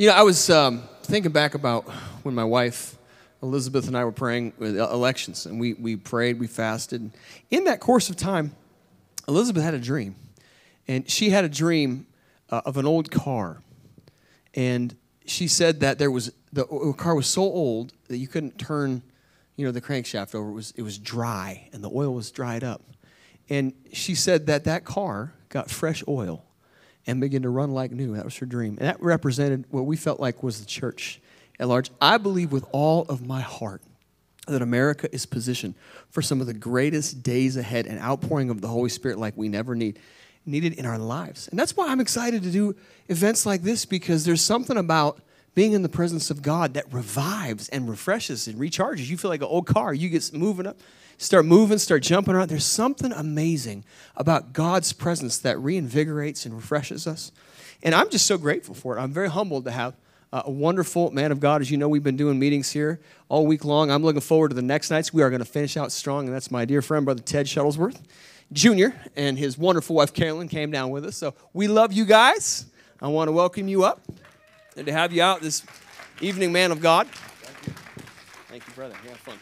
You know, I was um, thinking back about when my wife Elizabeth and I were praying with elections, and we, we prayed, we fasted. In that course of time, Elizabeth had a dream, and she had a dream uh, of an old car, and she said that there was the car was so old that you couldn't turn, you know, the crankshaft over. It was it was dry, and the oil was dried up, and she said that that car got fresh oil and began to run like new. That was her dream, and that represented what we felt like was the church at large. I believe with all of my heart that America is positioned for some of the greatest days ahead and outpouring of the Holy Spirit like we never need needed in our lives. And that's why I'm excited to do events like this because there's something about being in the presence of God that revives and refreshes and recharges. You feel like an old car. You get moving up, start moving, start jumping around. There's something amazing about God's presence that reinvigorates and refreshes us. And I'm just so grateful for it. I'm very humbled to have a wonderful man of God. As you know, we've been doing meetings here all week long. I'm looking forward to the next nights. We are going to finish out strong, and that's my dear friend, Brother Ted Shuttlesworth Jr., and his wonderful wife, Carolyn, came down with us. So we love you guys. I want to welcome you up and to have you out this evening, man of God. Thank you, Thank you brother. Yeah, fun.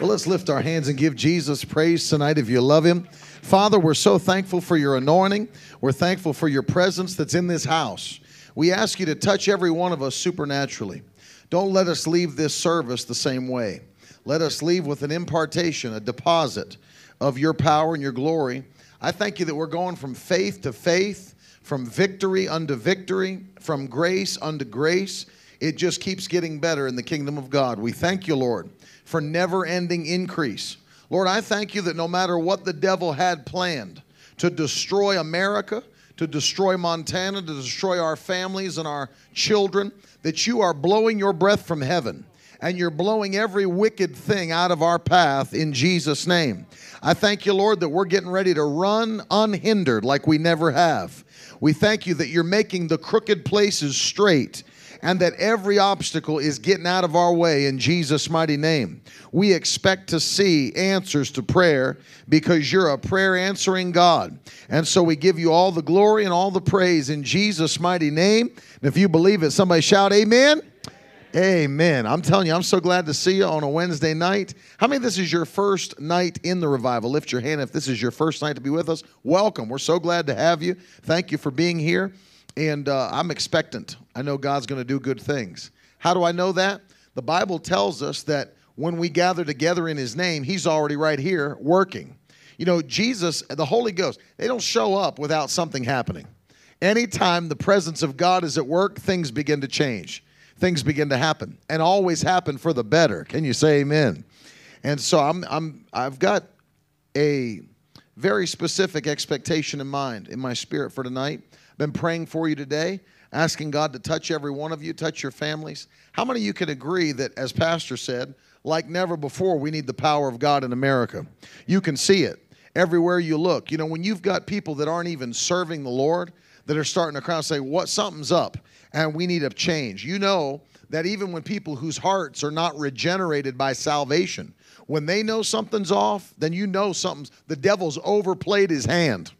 Well, let's lift our hands and give Jesus praise tonight if you love him. Father, we're so thankful for your anointing. We're thankful for your presence that's in this house. We ask you to touch every one of us supernaturally. Don't let us leave this service the same way. Let us leave with an impartation, a deposit of your power and your glory. I thank you that we're going from faith to faith, from victory unto victory, from grace unto grace. It just keeps getting better in the kingdom of God. We thank you, Lord, for never ending increase. Lord, I thank you that no matter what the devil had planned to destroy America, to destroy Montana, to destroy our families and our children, that you are blowing your breath from heaven and you're blowing every wicked thing out of our path in Jesus' name. I thank you, Lord, that we're getting ready to run unhindered like we never have. We thank you that you're making the crooked places straight and that every obstacle is getting out of our way in Jesus' mighty name. We expect to see answers to prayer because you're a prayer answering God. And so we give you all the glory and all the praise in Jesus' mighty name. And if you believe it, somebody shout, Amen. Amen. I'm telling you, I'm so glad to see you on a Wednesday night. How many this is your first night in the revival? Lift your hand if this is your first night to be with us. Welcome. We're so glad to have you. Thank you for being here. And uh, I'm expectant. I know God's going to do good things. How do I know that? The Bible tells us that when we gather together in His name, He's already right here working. You know, Jesus, the Holy Ghost, they don't show up without something happening. Anytime the presence of God is at work, things begin to change. Things begin to happen and always happen for the better. Can you say amen? And so I'm, I'm, I've got a very specific expectation in mind in my spirit for tonight. Been praying for you today, asking God to touch every one of you, touch your families. How many of you can agree that, as Pastor said, like never before, we need the power of God in America? You can see it everywhere you look. You know, when you've got people that aren't even serving the Lord, that are starting to cry and say, What something's up and we need a change. You know that even when people whose hearts are not regenerated by salvation, when they know something's off, then you know something's the devil's overplayed his hand.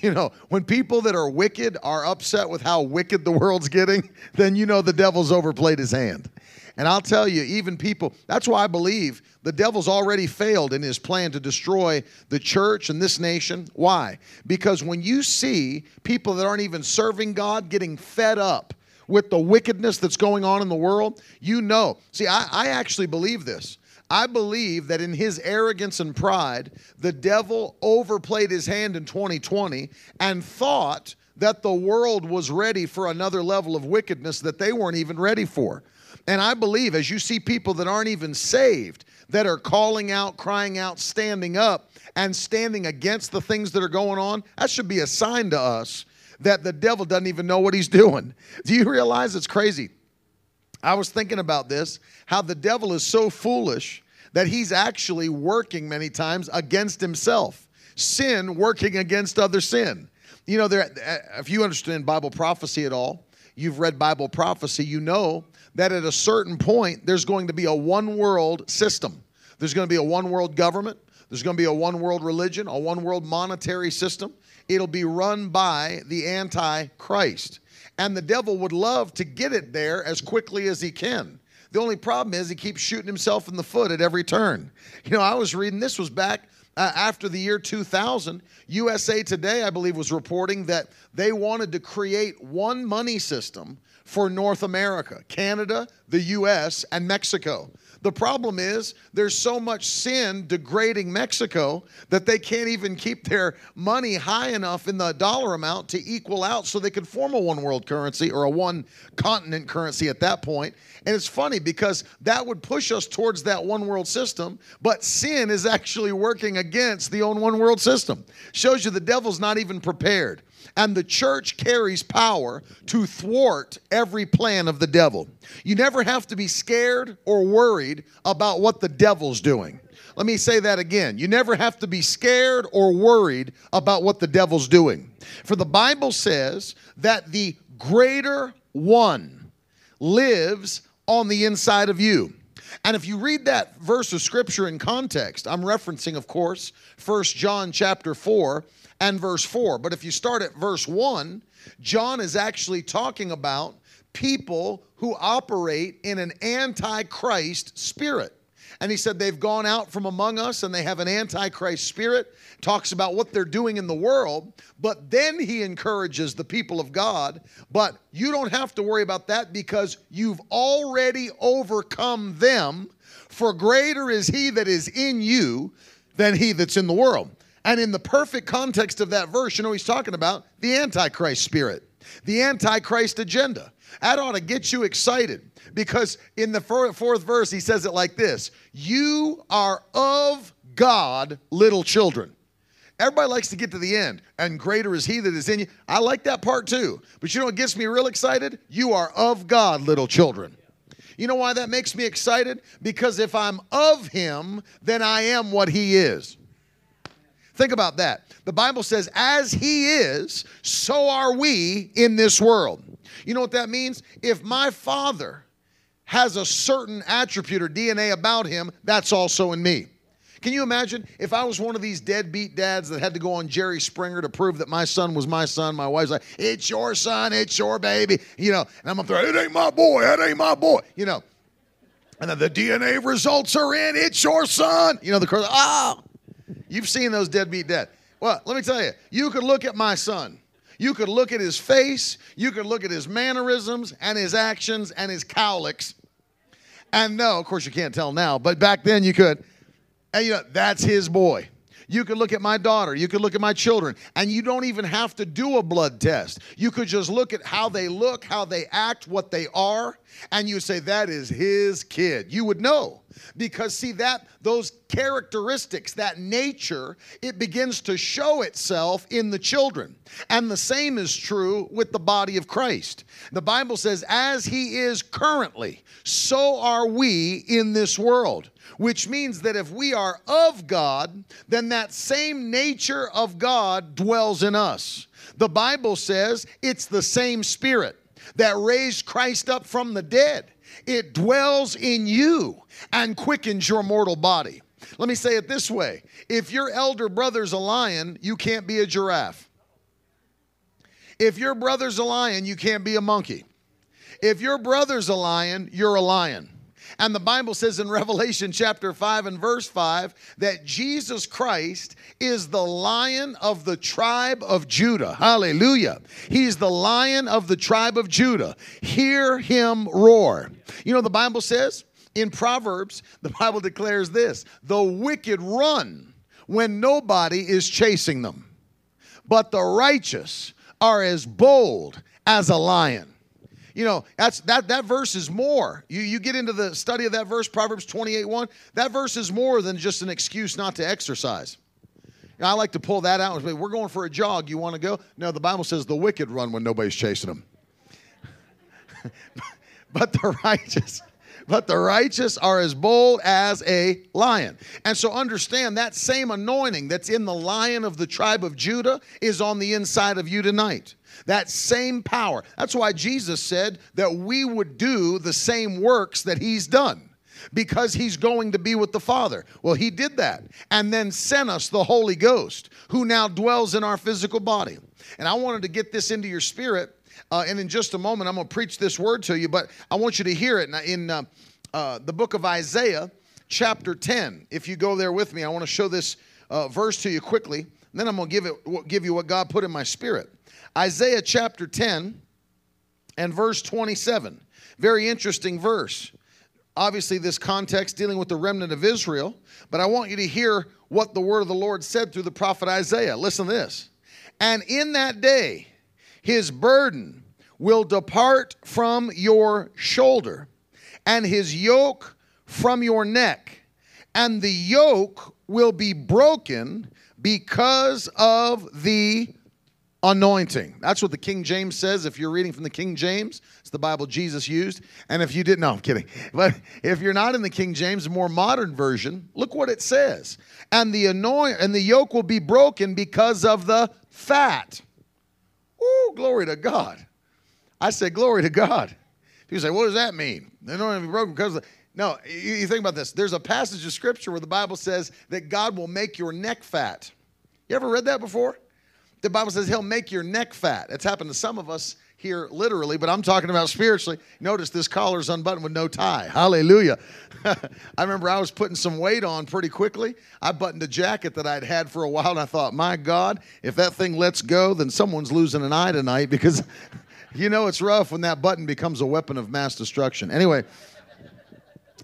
You know, when people that are wicked are upset with how wicked the world's getting, then you know the devil's overplayed his hand. And I'll tell you, even people, that's why I believe the devil's already failed in his plan to destroy the church and this nation. Why? Because when you see people that aren't even serving God getting fed up with the wickedness that's going on in the world, you know. See, I, I actually believe this. I believe that in his arrogance and pride, the devil overplayed his hand in 2020 and thought that the world was ready for another level of wickedness that they weren't even ready for. And I believe as you see people that aren't even saved, that are calling out, crying out, standing up, and standing against the things that are going on, that should be a sign to us that the devil doesn't even know what he's doing. Do you realize it's crazy? I was thinking about this how the devil is so foolish that he's actually working many times against himself. Sin working against other sin. You know, there, uh, if you understand Bible prophecy at all, you've read Bible prophecy, you know that at a certain point, there's going to be a one world system. There's going to be a one world government. There's going to be a one world religion, a one world monetary system. It'll be run by the Antichrist. And the devil would love to get it there as quickly as he can. The only problem is he keeps shooting himself in the foot at every turn. You know, I was reading, this was back uh, after the year 2000. USA Today, I believe, was reporting that they wanted to create one money system for North America, Canada, the US, and Mexico. The problem is there's so much sin degrading Mexico that they can't even keep their money high enough in the dollar amount to equal out so they could form a one world currency or a one continent currency at that point. And it's funny because that would push us towards that one world system, but sin is actually working against the own one world system. Shows you the devil's not even prepared. And the church carries power to thwart every plan of the devil. You never have to be scared or worried about what the devil's doing. Let me say that again. You never have to be scared or worried about what the devil's doing. For the Bible says that the greater one lives on the inside of you. And if you read that verse of scripture in context, I'm referencing, of course, First John chapter 4 and verse 4. But if you start at verse 1, John is actually talking about people who operate in an antichrist spirit. And he said they've gone out from among us and they have an antichrist spirit, talks about what they're doing in the world. But then he encourages the people of God, but you don't have to worry about that because you've already overcome them. For greater is he that is in you than he that's in the world. And in the perfect context of that verse, you know he's talking about? The Antichrist spirit, the Antichrist agenda. That ought to get you excited because in the fourth verse, he says it like this You are of God, little children. Everybody likes to get to the end, and greater is he that is in you. I like that part too. But you know what gets me real excited? You are of God, little children. You know why that makes me excited? Because if I'm of him, then I am what he is. Think about that. The Bible says, as he is, so are we in this world. You know what that means? If my father has a certain attribute or DNA about him, that's also in me. Can you imagine if I was one of these deadbeat dads that had to go on Jerry Springer to prove that my son was my son? My wife's like, it's your son, it's your baby, you know, and I'm up there, it ain't my boy, it ain't my boy, you know. And then the DNA results are in, it's your son. You know, the oh, You've seen those deadbeat dad. Well, let me tell you, you could look at my son. You could look at his face, you could look at his mannerisms and his actions and his cowlicks. And no, of course you can't tell now, but back then you could. And you know, that's his boy. You could look at my daughter, you could look at my children, and you don't even have to do a blood test. You could just look at how they look, how they act, what they are, and you say that is his kid. You would know because see that those characteristics, that nature, it begins to show itself in the children. And the same is true with the body of Christ. The Bible says as he is currently, so are we in this world which means that if we are of God, then that same nature of God dwells in us. The Bible says it's the same Spirit that raised Christ up from the dead. It dwells in you and quickens your mortal body. Let me say it this way if your elder brother's a lion, you can't be a giraffe. If your brother's a lion, you can't be a monkey. If your brother's a lion, you're a lion. And the Bible says in Revelation chapter 5 and verse 5 that Jesus Christ is the lion of the tribe of Judah. Hallelujah. He's the lion of the tribe of Judah. Hear him roar. You know, the Bible says in Proverbs, the Bible declares this the wicked run when nobody is chasing them, but the righteous are as bold as a lion you know, that's that that verse is more. You you get into the study of that verse, Proverbs 28 1, that verse is more than just an excuse not to exercise. I like to pull that out and say, we're going for a jog. You want to go? No, the Bible says the wicked run when nobody's chasing them. but the righteous, but the righteous are as bold as a lion. And so understand that same anointing that's in the lion of the tribe of Judah is on the inside of you tonight. That same power. That's why Jesus said that we would do the same works that he's done because he's going to be with the Father. Well, he did that and then sent us the Holy Ghost who now dwells in our physical body. And I wanted to get this into your spirit. Uh, and in just a moment, I'm going to preach this word to you, but I want you to hear it in uh, uh, the book of Isaiah, chapter 10. If you go there with me, I want to show this uh, verse to you quickly. Then I'm going to give, it, give you what God put in my spirit. Isaiah chapter 10 and verse 27. Very interesting verse. Obviously, this context dealing with the remnant of Israel, but I want you to hear what the word of the Lord said through the prophet Isaiah. Listen to this. And in that day, his burden will depart from your shoulder, and his yoke from your neck, and the yoke will be broken because of the anointing. That's what the King James says. If you're reading from the King James, it's the Bible Jesus used. And if you didn't, no, I'm kidding. But if you're not in the King James, more modern version, look what it says. And the anoint and the yoke will be broken because of the fat. Ooh, glory to God. I said, glory to God. People say, what does that mean? They don't have broken because no, you, you think about this. There's a passage of scripture where the Bible says that God will make your neck fat. You ever read that before? The Bible says he'll make your neck fat. It's happened to some of us here literally, but I'm talking about spiritually. Notice this collar's unbuttoned with no tie. Hallelujah. I remember I was putting some weight on pretty quickly. I buttoned a jacket that I'd had for a while, and I thought, my God, if that thing lets go, then someone's losing an eye tonight because you know it's rough when that button becomes a weapon of mass destruction. Anyway,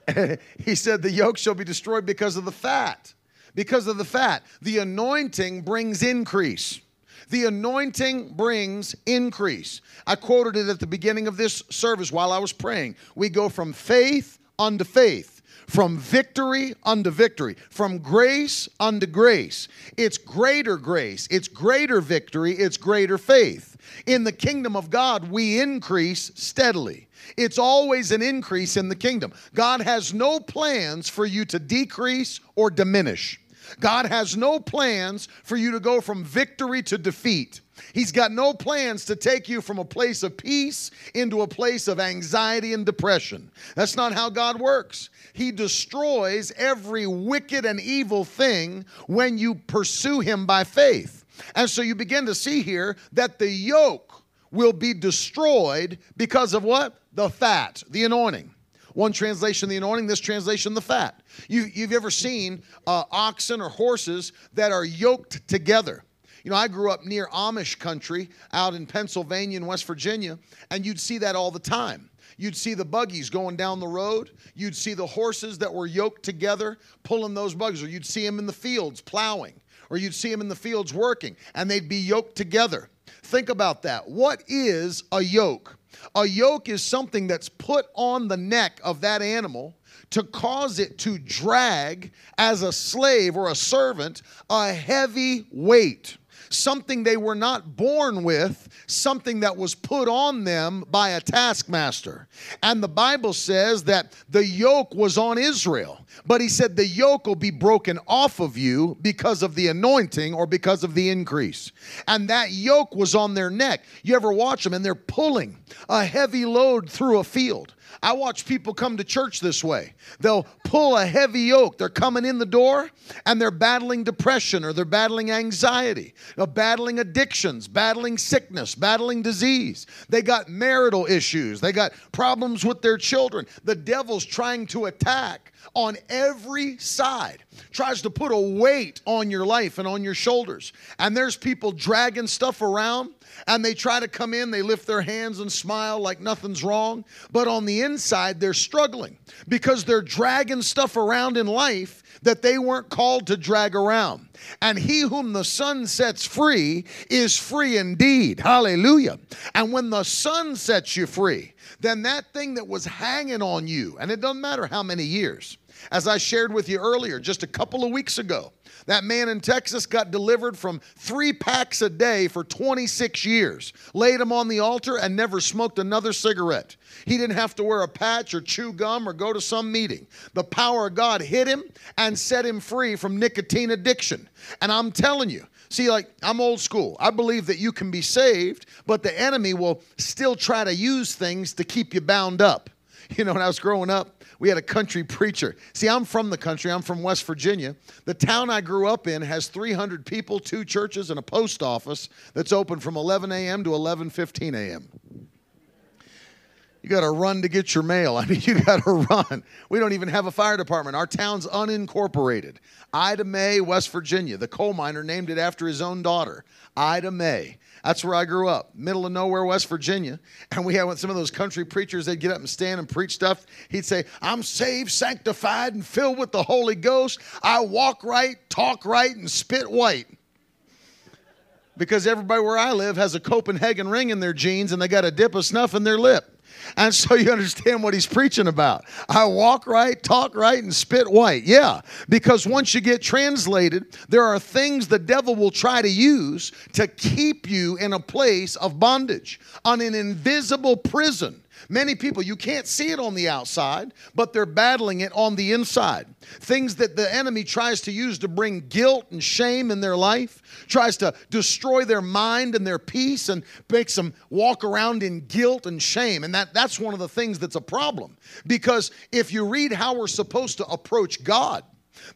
he said, the yoke shall be destroyed because of the fat. Because of the fat. The anointing brings increase. The anointing brings increase. I quoted it at the beginning of this service while I was praying. We go from faith unto faith, from victory unto victory, from grace unto grace. It's greater grace, it's greater victory, it's greater faith. In the kingdom of God, we increase steadily. It's always an increase in the kingdom. God has no plans for you to decrease or diminish. God has no plans for you to go from victory to defeat. He's got no plans to take you from a place of peace into a place of anxiety and depression. That's not how God works. He destroys every wicked and evil thing when you pursue Him by faith. And so you begin to see here that the yoke will be destroyed because of what? The fat, the anointing. One translation, the anointing, this translation, the fat. You, you've ever seen uh, oxen or horses that are yoked together. You know, I grew up near Amish country out in Pennsylvania and West Virginia, and you'd see that all the time. You'd see the buggies going down the road. You'd see the horses that were yoked together pulling those buggies, or you'd see them in the fields plowing, or you'd see them in the fields working, and they'd be yoked together. Think about that. What is a yoke? A yoke is something that's put on the neck of that animal to cause it to drag as a slave or a servant a heavy weight. Something they were not born with, something that was put on them by a taskmaster. And the Bible says that the yoke was on Israel. But he said the yoke will be broken off of you because of the anointing or because of the increase. And that yoke was on their neck. You ever watch them and they're pulling a heavy load through a field. I watch people come to church this way. They'll pull a heavy yoke. They're coming in the door and they're battling depression or they're battling anxiety, they're battling addictions, battling sickness, battling disease. They got marital issues, they got problems with their children. The devil's trying to attack on every side, tries to put a weight on your life and on your shoulders. And there's people dragging stuff around and they try to come in, they lift their hands and smile like nothing's wrong. But on the inside, they're struggling because they're dragging stuff around in life that they weren't called to drag around. And he whom the Son sets free is free indeed. Hallelujah. And when the Son sets you free, then that thing that was hanging on you, and it doesn't matter how many years, as I shared with you earlier, just a couple of weeks ago, that man in Texas got delivered from three packs a day for 26 years, laid him on the altar, and never smoked another cigarette. He didn't have to wear a patch or chew gum or go to some meeting. The power of God hit him and set him free from nicotine addiction. And I'm telling you, See, like, I'm old school. I believe that you can be saved, but the enemy will still try to use things to keep you bound up. You know, when I was growing up, we had a country preacher. See, I'm from the country, I'm from West Virginia. The town I grew up in has 300 people, two churches, and a post office that's open from 11 a.m. to 11:15 a.m. You got to run to get your mail. I mean, you got to run. We don't even have a fire department. Our town's unincorporated. Ida May, West Virginia. The coal miner named it after his own daughter, Ida May. That's where I grew up, middle of nowhere, West Virginia. And we had some of those country preachers, they'd get up and stand and preach stuff. He'd say, I'm saved, sanctified, and filled with the Holy Ghost. I walk right, talk right, and spit white because everybody where I live has a Copenhagen ring in their jeans and they got a dip of snuff in their lip. And so you understand what he's preaching about. I walk right, talk right, and spit white. Yeah, because once you get translated, there are things the devil will try to use to keep you in a place of bondage, on an invisible prison. Many people, you can't see it on the outside, but they're battling it on the inside. Things that the enemy tries to use to bring guilt and shame in their life, tries to destroy their mind and their peace and makes them walk around in guilt and shame. And that, that's one of the things that's a problem. Because if you read how we're supposed to approach God,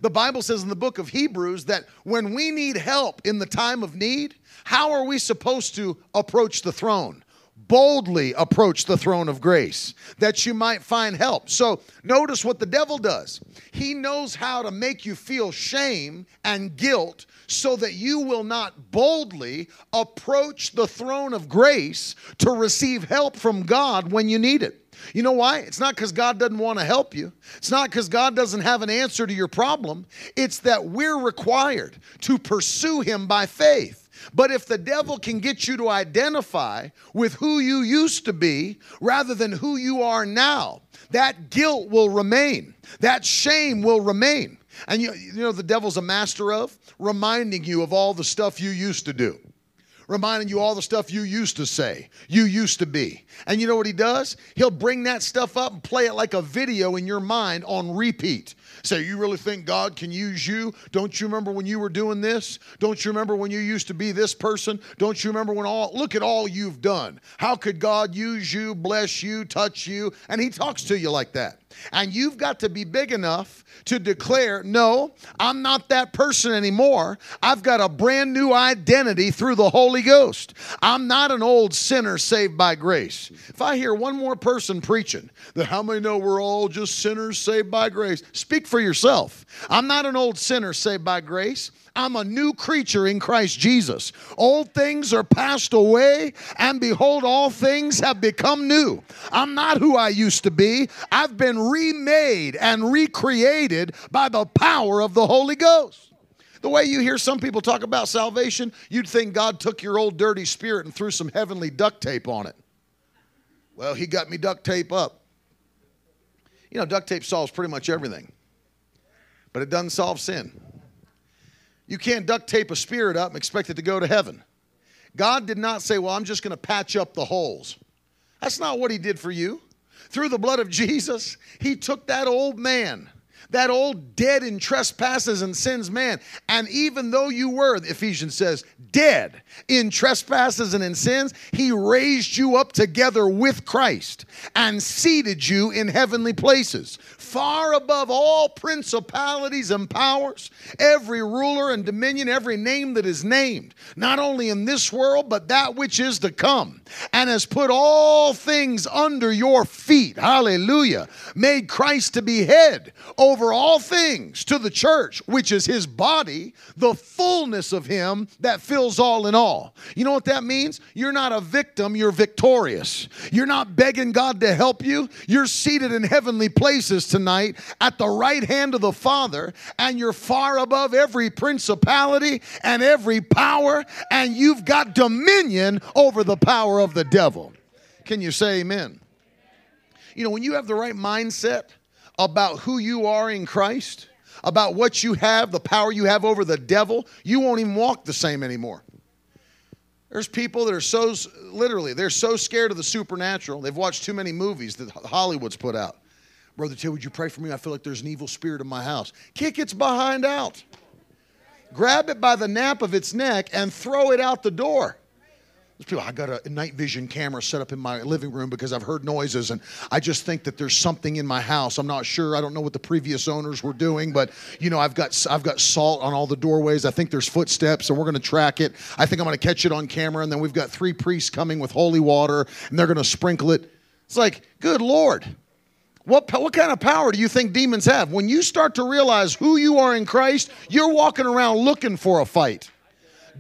the Bible says in the book of Hebrews that when we need help in the time of need, how are we supposed to approach the throne? Boldly approach the throne of grace that you might find help. So, notice what the devil does. He knows how to make you feel shame and guilt so that you will not boldly approach the throne of grace to receive help from God when you need it. You know why? It's not because God doesn't want to help you. It's not because God doesn't have an answer to your problem. It's that we're required to pursue Him by faith. But if the devil can get you to identify with who you used to be rather than who you are now, that guilt will remain. That shame will remain. And you, you know, the devil's a master of reminding you of all the stuff you used to do reminding you all the stuff you used to say, you used to be. And you know what he does? He'll bring that stuff up and play it like a video in your mind on repeat. Say, you really think God can use you? Don't you remember when you were doing this? Don't you remember when you used to be this person? Don't you remember when all, look at all you've done? How could God use you, bless you, touch you? And He talks to you like that. And you've got to be big enough to declare, no, I'm not that person anymore. I've got a brand new identity through the Holy Ghost. I'm not an old sinner saved by grace. If I hear one more person preaching that how many know we're all just sinners saved by grace, speak for yourself. I'm not an old sinner saved by grace. I'm a new creature in Christ Jesus. Old things are passed away, and behold, all things have become new. I'm not who I used to be. I've been remade and recreated by the power of the Holy Ghost. The way you hear some people talk about salvation, you'd think God took your old dirty spirit and threw some heavenly duct tape on it. Well, He got me duct tape up. You know, duct tape solves pretty much everything, but it doesn't solve sin. You can't duct tape a spirit up and expect it to go to heaven. God did not say, Well, I'm just going to patch up the holes. That's not what He did for you. Through the blood of Jesus, He took that old man, that old dead in trespasses and sins man, and even though you were, Ephesians says, dead in trespasses and in sins, He raised you up together with Christ and seated you in heavenly places far above all principalities and powers, every ruler and dominion, every name that is named, not only in this world, but that which is to come, and has put all things under your feet. Hallelujah. Made Christ to be head over all things to the church, which is his body, the fullness of him that fills all in all. You know what that means? You're not a victim, you're victorious. You're not begging God to help you, you're seated in heavenly places tonight tonight at the right hand of the Father, and you're far above every principality and every power, and you've got dominion over the power of the devil. Can you say amen? You know, when you have the right mindset about who you are in Christ, about what you have, the power you have over the devil, you won't even walk the same anymore. There's people that are so, literally, they're so scared of the supernatural. They've watched too many movies that Hollywood's put out. Brother Till, would you pray for me? I feel like there's an evil spirit in my house. Kick its behind out. Grab it by the nape of its neck and throw it out the door. People, I got a night vision camera set up in my living room because I've heard noises and I just think that there's something in my house. I'm not sure. I don't know what the previous owners were doing, but you know, I've got I've got salt on all the doorways. I think there's footsteps and we're going to track it. I think I'm going to catch it on camera and then we've got three priests coming with holy water and they're going to sprinkle it. It's like, good lord. What, what kind of power do you think demons have? When you start to realize who you are in Christ, you're walking around looking for a fight.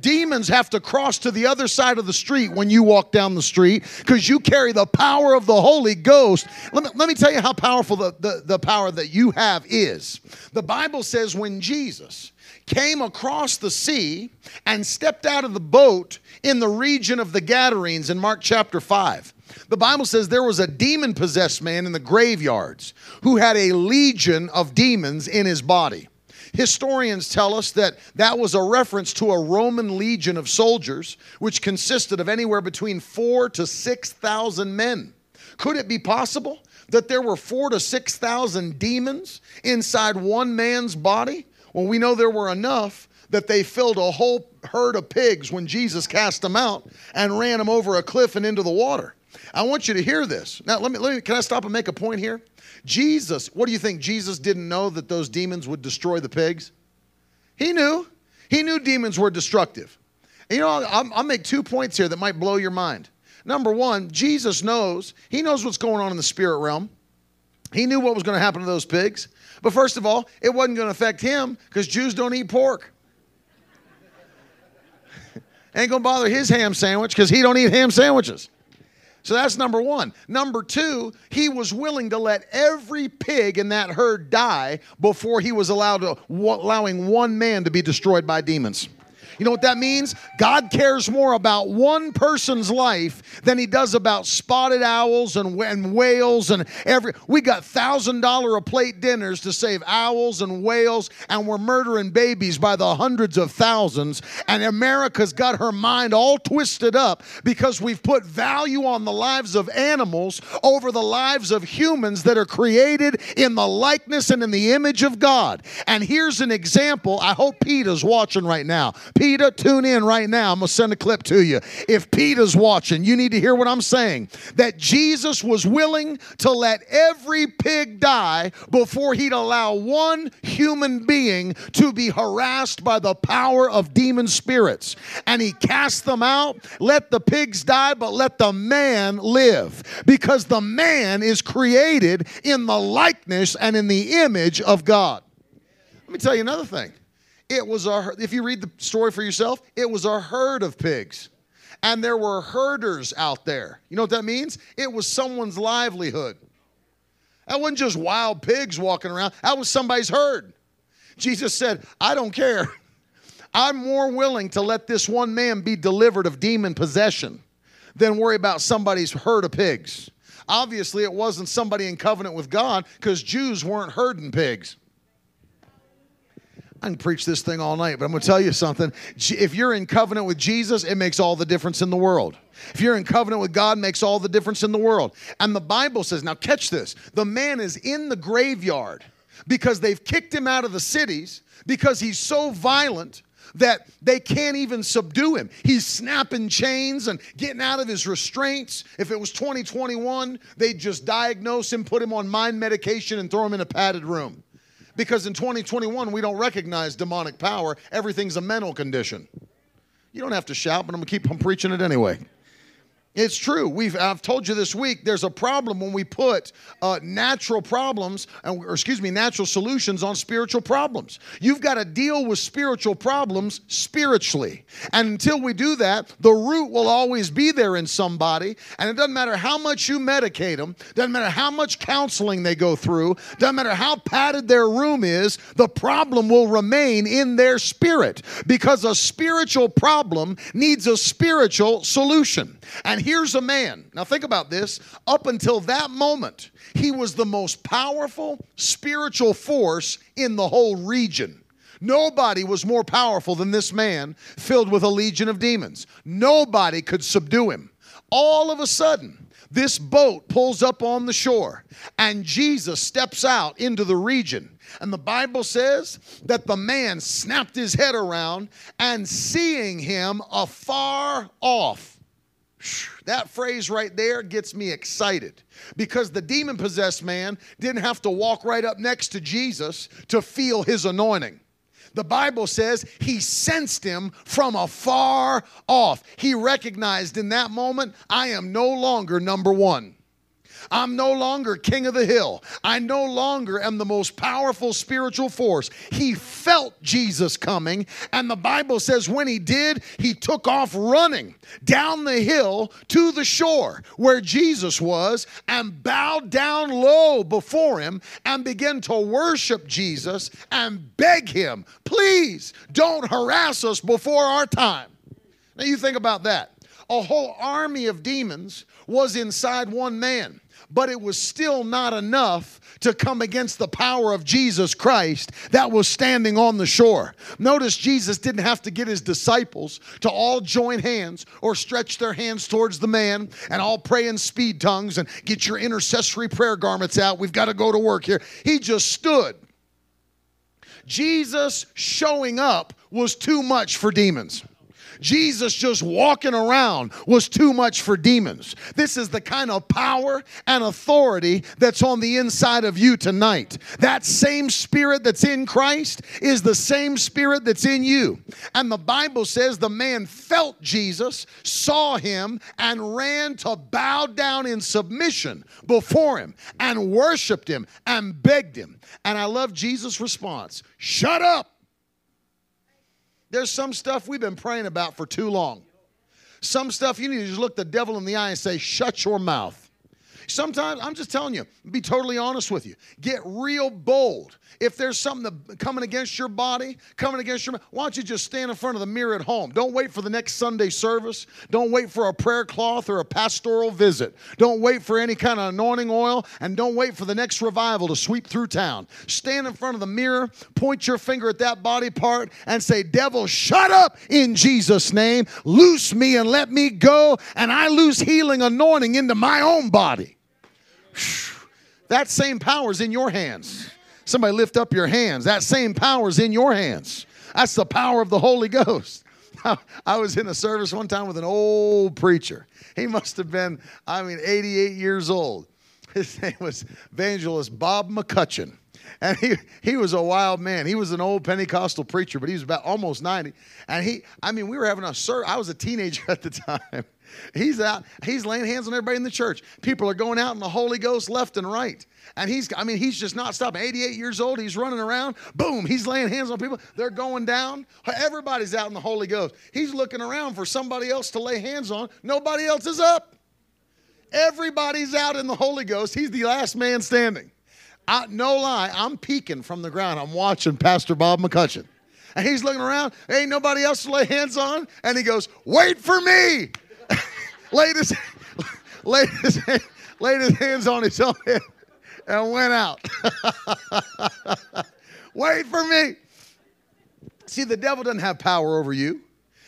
Demons have to cross to the other side of the street when you walk down the street because you carry the power of the Holy Ghost. Let me, let me tell you how powerful the, the, the power that you have is. The Bible says when Jesus came across the sea and stepped out of the boat in the region of the Gadarenes in Mark chapter 5. The Bible says there was a demon possessed man in the graveyards who had a legion of demons in his body. Historians tell us that that was a reference to a Roman legion of soldiers, which consisted of anywhere between four to 6,000 men. Could it be possible that there were four to 6,000 demons inside one man's body? Well, we know there were enough that they filled a whole herd of pigs when Jesus cast them out and ran them over a cliff and into the water. I want you to hear this. Now, let me, let me can I stop and make a point here? Jesus, what do you think? Jesus didn't know that those demons would destroy the pigs? He knew. He knew demons were destructive. And you know, I'll, I'll make two points here that might blow your mind. Number one, Jesus knows. He knows what's going on in the spirit realm. He knew what was going to happen to those pigs. But first of all, it wasn't going to affect him because Jews don't eat pork. Ain't going to bother his ham sandwich because he don't eat ham sandwiches. So that's number one. Number two, he was willing to let every pig in that herd die before he was allowed to, allowing one man to be destroyed by demons. You know what that means? God cares more about one person's life than he does about spotted owls and, and whales and every. We got thousand dollar a plate dinners to save owls and whales, and we're murdering babies by the hundreds of thousands. And America's got her mind all twisted up because we've put value on the lives of animals over the lives of humans that are created in the likeness and in the image of God. And here's an example. I hope Peter's watching right now. Pete Peter, tune in right now. I'm going to send a clip to you. If Peter's watching, you need to hear what I'm saying. That Jesus was willing to let every pig die before he'd allow one human being to be harassed by the power of demon spirits. And he cast them out. Let the pigs die, but let the man live. Because the man is created in the likeness and in the image of God. Let me tell you another thing. It was a, if you read the story for yourself, it was a herd of pigs. And there were herders out there. You know what that means? It was someone's livelihood. That wasn't just wild pigs walking around, that was somebody's herd. Jesus said, I don't care. I'm more willing to let this one man be delivered of demon possession than worry about somebody's herd of pigs. Obviously, it wasn't somebody in covenant with God because Jews weren't herding pigs. I can preach this thing all night, but I'm going to tell you something. If you're in covenant with Jesus, it makes all the difference in the world. If you're in covenant with God, makes all the difference in the world. And the Bible says, now catch this the man is in the graveyard because they've kicked him out of the cities because he's so violent that they can't even subdue him. He's snapping chains and getting out of his restraints. If it was 2021, they'd just diagnose him, put him on mind medication, and throw him in a padded room. Because in 2021, we don't recognize demonic power. Everything's a mental condition. You don't have to shout, but I'm going to keep on preaching it anyway. It's true. We've I've told you this week. There's a problem when we put uh, natural problems, or excuse me, natural solutions on spiritual problems. You've got to deal with spiritual problems spiritually, and until we do that, the root will always be there in somebody. And it doesn't matter how much you medicate them, doesn't matter how much counseling they go through, doesn't matter how padded their room is. The problem will remain in their spirit because a spiritual problem needs a spiritual solution. And and here's a man. Now, think about this. Up until that moment, he was the most powerful spiritual force in the whole region. Nobody was more powerful than this man filled with a legion of demons. Nobody could subdue him. All of a sudden, this boat pulls up on the shore, and Jesus steps out into the region. And the Bible says that the man snapped his head around and seeing him afar off, That phrase right there gets me excited because the demon possessed man didn't have to walk right up next to Jesus to feel his anointing. The Bible says he sensed him from afar off. He recognized in that moment, I am no longer number one. I'm no longer king of the hill. I no longer am the most powerful spiritual force. He felt Jesus coming, and the Bible says when he did, he took off running down the hill to the shore where Jesus was and bowed down low before him and began to worship Jesus and beg him, please don't harass us before our time. Now, you think about that. A whole army of demons was inside one man but it was still not enough to come against the power of Jesus Christ that was standing on the shore. Notice Jesus didn't have to get his disciples to all join hands or stretch their hands towards the man and all pray in speed tongues and get your intercessory prayer garments out. We've got to go to work here. He just stood. Jesus showing up was too much for demons. Jesus just walking around was too much for demons. This is the kind of power and authority that's on the inside of you tonight. That same spirit that's in Christ is the same spirit that's in you. And the Bible says the man felt Jesus, saw him, and ran to bow down in submission before him and worshiped him and begged him. And I love Jesus' response Shut up! There's some stuff we've been praying about for too long. Some stuff you need to just look the devil in the eye and say, Shut your mouth. Sometimes, I'm just telling you, be totally honest with you. Get real bold. If there's something coming against your body, coming against your, why don't you just stand in front of the mirror at home? Don't wait for the next Sunday service. Don't wait for a prayer cloth or a pastoral visit. Don't wait for any kind of anointing oil, and don't wait for the next revival to sweep through town. Stand in front of the mirror, point your finger at that body part, and say, Devil, shut up in Jesus' name. Loose me and let me go, and I lose healing anointing into my own body. That same power is in your hands. Somebody lift up your hands. That same power is in your hands. That's the power of the Holy Ghost. I was in a service one time with an old preacher. He must have been, I mean, 88 years old. His name was evangelist Bob McCutcheon. And he, he was a wild man. He was an old Pentecostal preacher, but he was about almost 90. And he, I mean, we were having a service. I was a teenager at the time. He's out, he's laying hands on everybody in the church. People are going out in the Holy Ghost left and right. And he's, I mean, he's just not stopping. 88 years old, he's running around. Boom, he's laying hands on people. They're going down. Everybody's out in the Holy Ghost. He's looking around for somebody else to lay hands on. Nobody else is up. Everybody's out in the Holy Ghost. He's the last man standing. I, no lie, I'm peeking from the ground. I'm watching Pastor Bob McCutcheon. And he's looking around. Ain't nobody else to lay hands on. And he goes, Wait for me laid his, laid his, laid his hands on his own head and went out. Wait for me. See, the devil doesn't have power over you.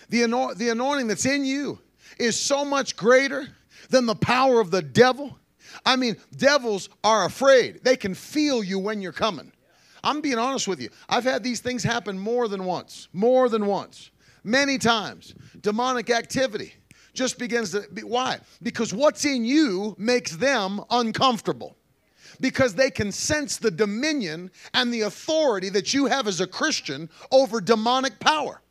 The, the anointing that's in you is so much greater than the power of the devil. I mean, devils are afraid. They can feel you when you're coming. I'm being honest with you. I've had these things happen more than once, more than once, many times. Demonic activity just begins to be, why? Because what's in you makes them uncomfortable. Because they can sense the dominion and the authority that you have as a Christian over demonic power.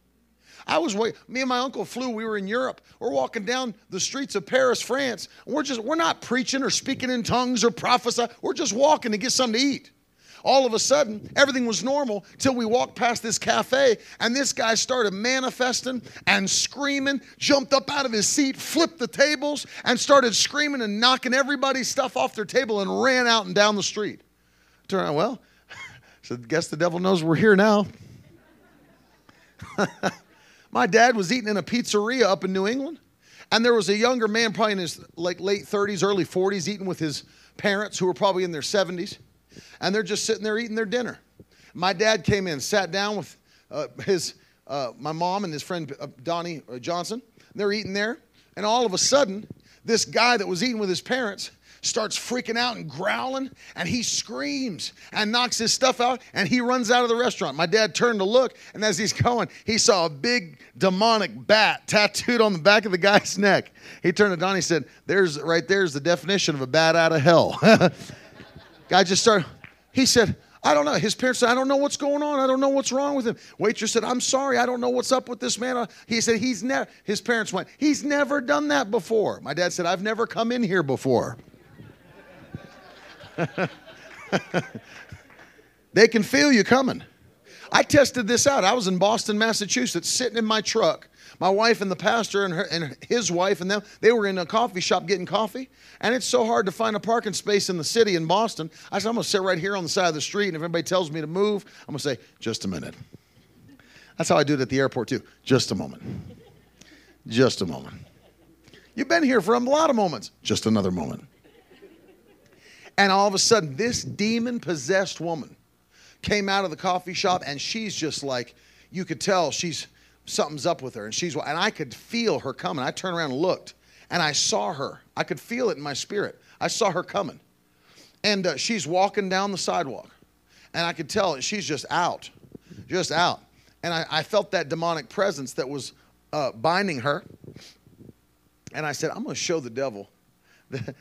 I was wait, me and my uncle flew, we were in Europe. We're walking down the streets of Paris, France. We're just we're not preaching or speaking in tongues or prophesying. We're just walking to get something to eat all of a sudden, everything was normal till we walked past this cafe and this guy started manifesting and screaming, jumped up out of his seat, flipped the tables, and started screaming and knocking everybody's stuff off their table and ran out and down the street. Turn around, well, so guess the devil knows we're here now. My dad was eating in a pizzeria up in New England, and there was a younger man, probably in his like late 30s, early 40s, eating with his parents who were probably in their 70s and they're just sitting there eating their dinner. My dad came in, sat down with uh, his, uh, my mom and his friend uh, Donnie uh, Johnson. They're eating there, and all of a sudden, this guy that was eating with his parents starts freaking out and growling, and he screams and knocks his stuff out, and he runs out of the restaurant. My dad turned to look, and as he's going, he saw a big demonic bat tattooed on the back of the guy's neck. He turned to Donnie and said, There's right there's the definition of a bat out of hell. Guy just started, he said, I don't know. His parents said, I don't know what's going on. I don't know what's wrong with him. Waitress said, I'm sorry. I don't know what's up with this man. Uh, he said, he's never, his parents went, he's never done that before. My dad said, I've never come in here before. they can feel you coming. I tested this out. I was in Boston, Massachusetts, sitting in my truck my wife and the pastor and, her, and his wife and them, they were in a coffee shop getting coffee. And it's so hard to find a parking space in the city in Boston. I said, I'm going to sit right here on the side of the street. And if anybody tells me to move, I'm going to say, just a minute. That's how I do it at the airport, too. Just a moment. Just a moment. You've been here for a lot of moments. Just another moment. And all of a sudden, this demon possessed woman came out of the coffee shop, and she's just like, you could tell she's something's up with her. And she's, and I could feel her coming. I turned around and looked, and I saw her. I could feel it in my spirit. I saw her coming. And uh, she's walking down the sidewalk. And I could tell she's just out, just out. And I, I felt that demonic presence that was uh, binding her. And I said, I'm going to show the devil that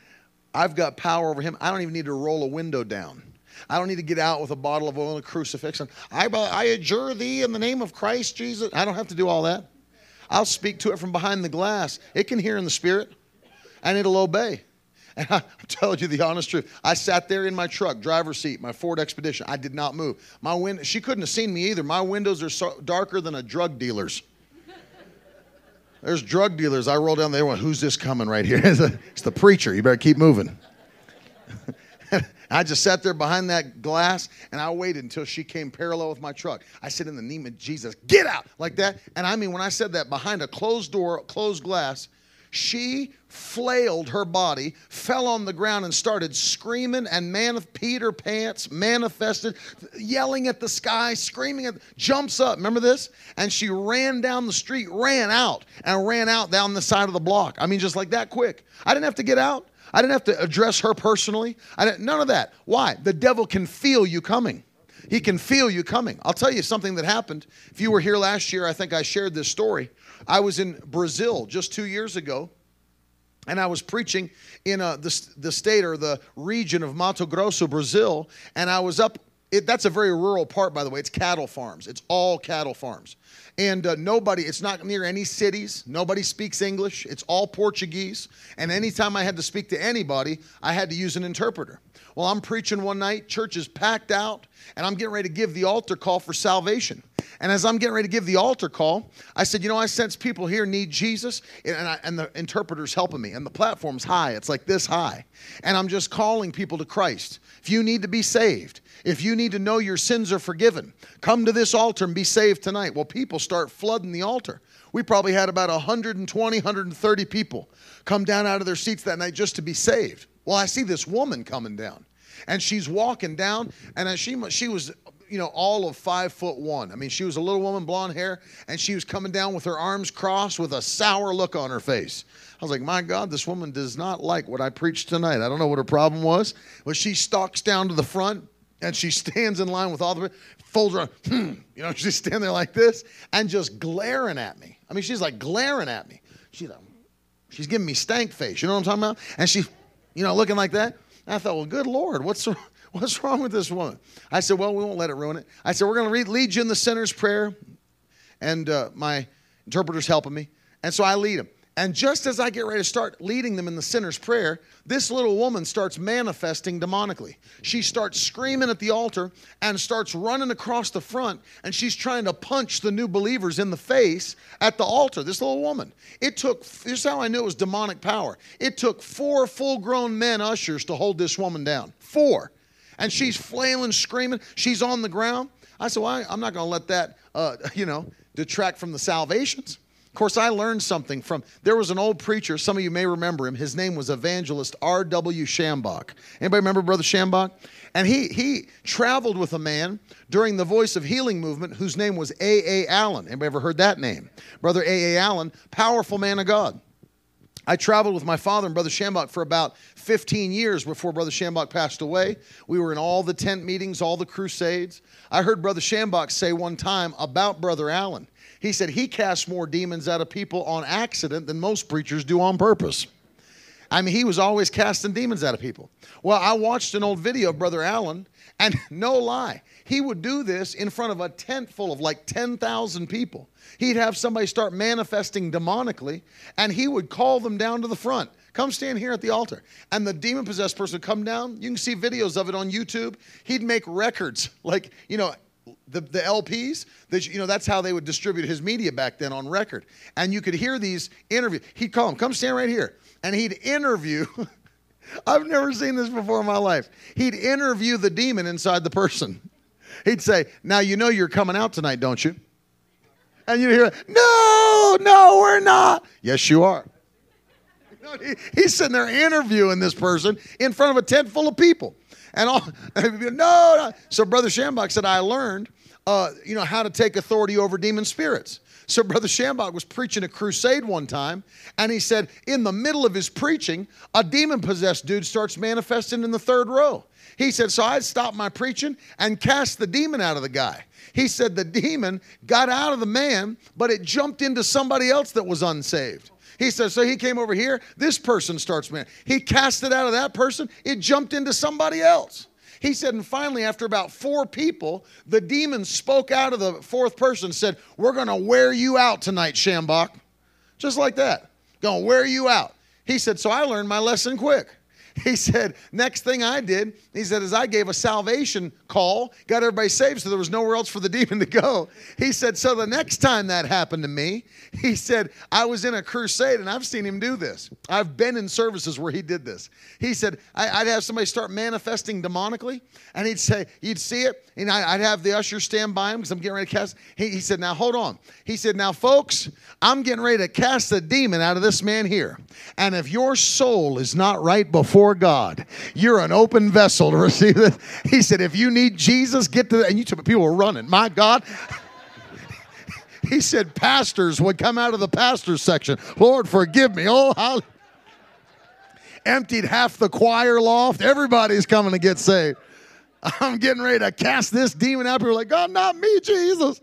I've got power over him. I don't even need to roll a window down. I don't need to get out with a bottle of oil and a crucifix and I, I adjure thee in the name of Christ Jesus. I don't have to do all that. I'll speak to it from behind the glass. It can hear in the spirit and it'll obey. And I, am telling you the honest truth. I sat there in my truck, driver's seat, my Ford Expedition. I did not move. My win- she couldn't have seen me either. My windows are so darker than a drug dealer's. There's drug dealers. I roll down there. Who's this coming right here? it's the preacher. You better keep moving. I just sat there behind that glass and I waited until she came parallel with my truck. I said, In the name of Jesus, get out like that. And I mean, when I said that behind a closed door, closed glass, she flailed her body, fell on the ground, and started screaming and man of Peter pants manifested, yelling at the sky, screaming at, jumps up. Remember this? And she ran down the street, ran out, and ran out down the side of the block. I mean, just like that quick. I didn't have to get out. I didn't have to address her personally. I didn't, none of that. Why? The devil can feel you coming. He can feel you coming. I'll tell you something that happened. If you were here last year, I think I shared this story. I was in Brazil just two years ago, and I was preaching in uh, the, the state or the region of Mato Grosso, Brazil, and I was up. It, that's a very rural part, by the way. It's cattle farms. It's all cattle farms. And uh, nobody, it's not near any cities. Nobody speaks English. It's all Portuguese. And anytime I had to speak to anybody, I had to use an interpreter. Well, I'm preaching one night, church is packed out, and I'm getting ready to give the altar call for salvation. And as I'm getting ready to give the altar call, I said, You know, I sense people here need Jesus, and, I, and the interpreter's helping me. And the platform's high, it's like this high. And I'm just calling people to Christ. If you need to be saved, if you need to know your sins are forgiven, come to this altar and be saved tonight. Well, people start flooding the altar. We probably had about 120, 130 people come down out of their seats that night just to be saved. Well, I see this woman coming down, and she's walking down, and she she was you know all of five foot one. I mean, she was a little woman, blonde hair, and she was coming down with her arms crossed, with a sour look on her face. I was like, my God, this woman does not like what I preached tonight. I don't know what her problem was, but she stalks down to the front, and she stands in line with all the folds her, hmm, you know, she's standing there like this and just glaring at me. I mean, she's like glaring at me. She's like, she's giving me stank face. You know what I'm talking about? And she, you know, looking like that. And I thought, well, good Lord, what's what's wrong with this woman? I said, well, we won't let it ruin it. I said, we're going to lead you in the sinner's prayer, and uh, my interpreter's helping me, and so I lead him. And just as I get ready to start leading them in the sinner's prayer, this little woman starts manifesting demonically. She starts screaming at the altar and starts running across the front, and she's trying to punch the new believers in the face at the altar. This little woman. It took, this is how I knew it was demonic power. It took four full grown men ushers to hold this woman down. Four. And she's flailing, screaming. She's on the ground. I said, well, I, am not going to let that, uh, you know, detract from the salvations. Of course, I learned something from there was an old preacher, some of you may remember him. His name was evangelist R.W. Schambach. Anybody remember Brother Schambach? And he he traveled with a man during the Voice of Healing movement whose name was A.A. Allen. Anybody ever heard that name? Brother A.A. Allen, powerful man of God. I traveled with my father and Brother Schambach for about 15 years before Brother Schambach passed away. We were in all the tent meetings, all the crusades. I heard Brother Schambach say one time about Brother Allen. He said he casts more demons out of people on accident than most preachers do on purpose. I mean, he was always casting demons out of people. Well, I watched an old video of Brother Allen, and no lie, he would do this in front of a tent full of like 10,000 people. He'd have somebody start manifesting demonically, and he would call them down to the front. Come stand here at the altar. And the demon possessed person would come down. You can see videos of it on YouTube. He'd make records, like, you know, the, the LPs, that, you know, that's how they would distribute his media back then on record. And you could hear these interviews. He'd call him, come stand right here. And he'd interview. I've never seen this before in my life. He'd interview the demon inside the person. He'd say, Now you know you're coming out tonight, don't you? And you hear, No, no, we're not. Yes, you are. He's sitting there interviewing this person in front of a tent full of people. And all, no, no. So Brother Schambach said, I learned, uh, you know, how to take authority over demon spirits. So Brother Schambach was preaching a crusade one time, and he said, in the middle of his preaching, a demon-possessed dude starts manifesting in the third row. He said, so I stopped my preaching and cast the demon out of the guy. He said the demon got out of the man, but it jumped into somebody else that was unsaved. He says, so he came over here, this person starts man. He cast it out of that person, it jumped into somebody else. He said, and finally, after about four people, the demon spoke out of the fourth person said, We're going to wear you out tonight, Schambach. Just like that. Going to wear you out. He said, So I learned my lesson quick. He said, next thing I did, he said, as I gave a salvation call, got everybody saved, so there was nowhere else for the demon to go. He said, so the next time that happened to me, he said, I was in a crusade and I've seen him do this. I've been in services where he did this. He said, I'd have somebody start manifesting demonically, and he'd say, you'd see it, and I'd have the usher stand by him because I'm getting ready to cast. He, he said, now hold on. He said, now folks, I'm getting ready to cast a demon out of this man here. And if your soul is not right before before God. You're an open vessel to receive it. He said, if you need Jesus, get to the, and you took people were running. My God. he said pastors would come out of the pastors section. Lord, forgive me. Oh, how emptied half the choir loft. Everybody's coming to get saved. I'm getting ready to cast this demon out. People are like, God, not me, Jesus.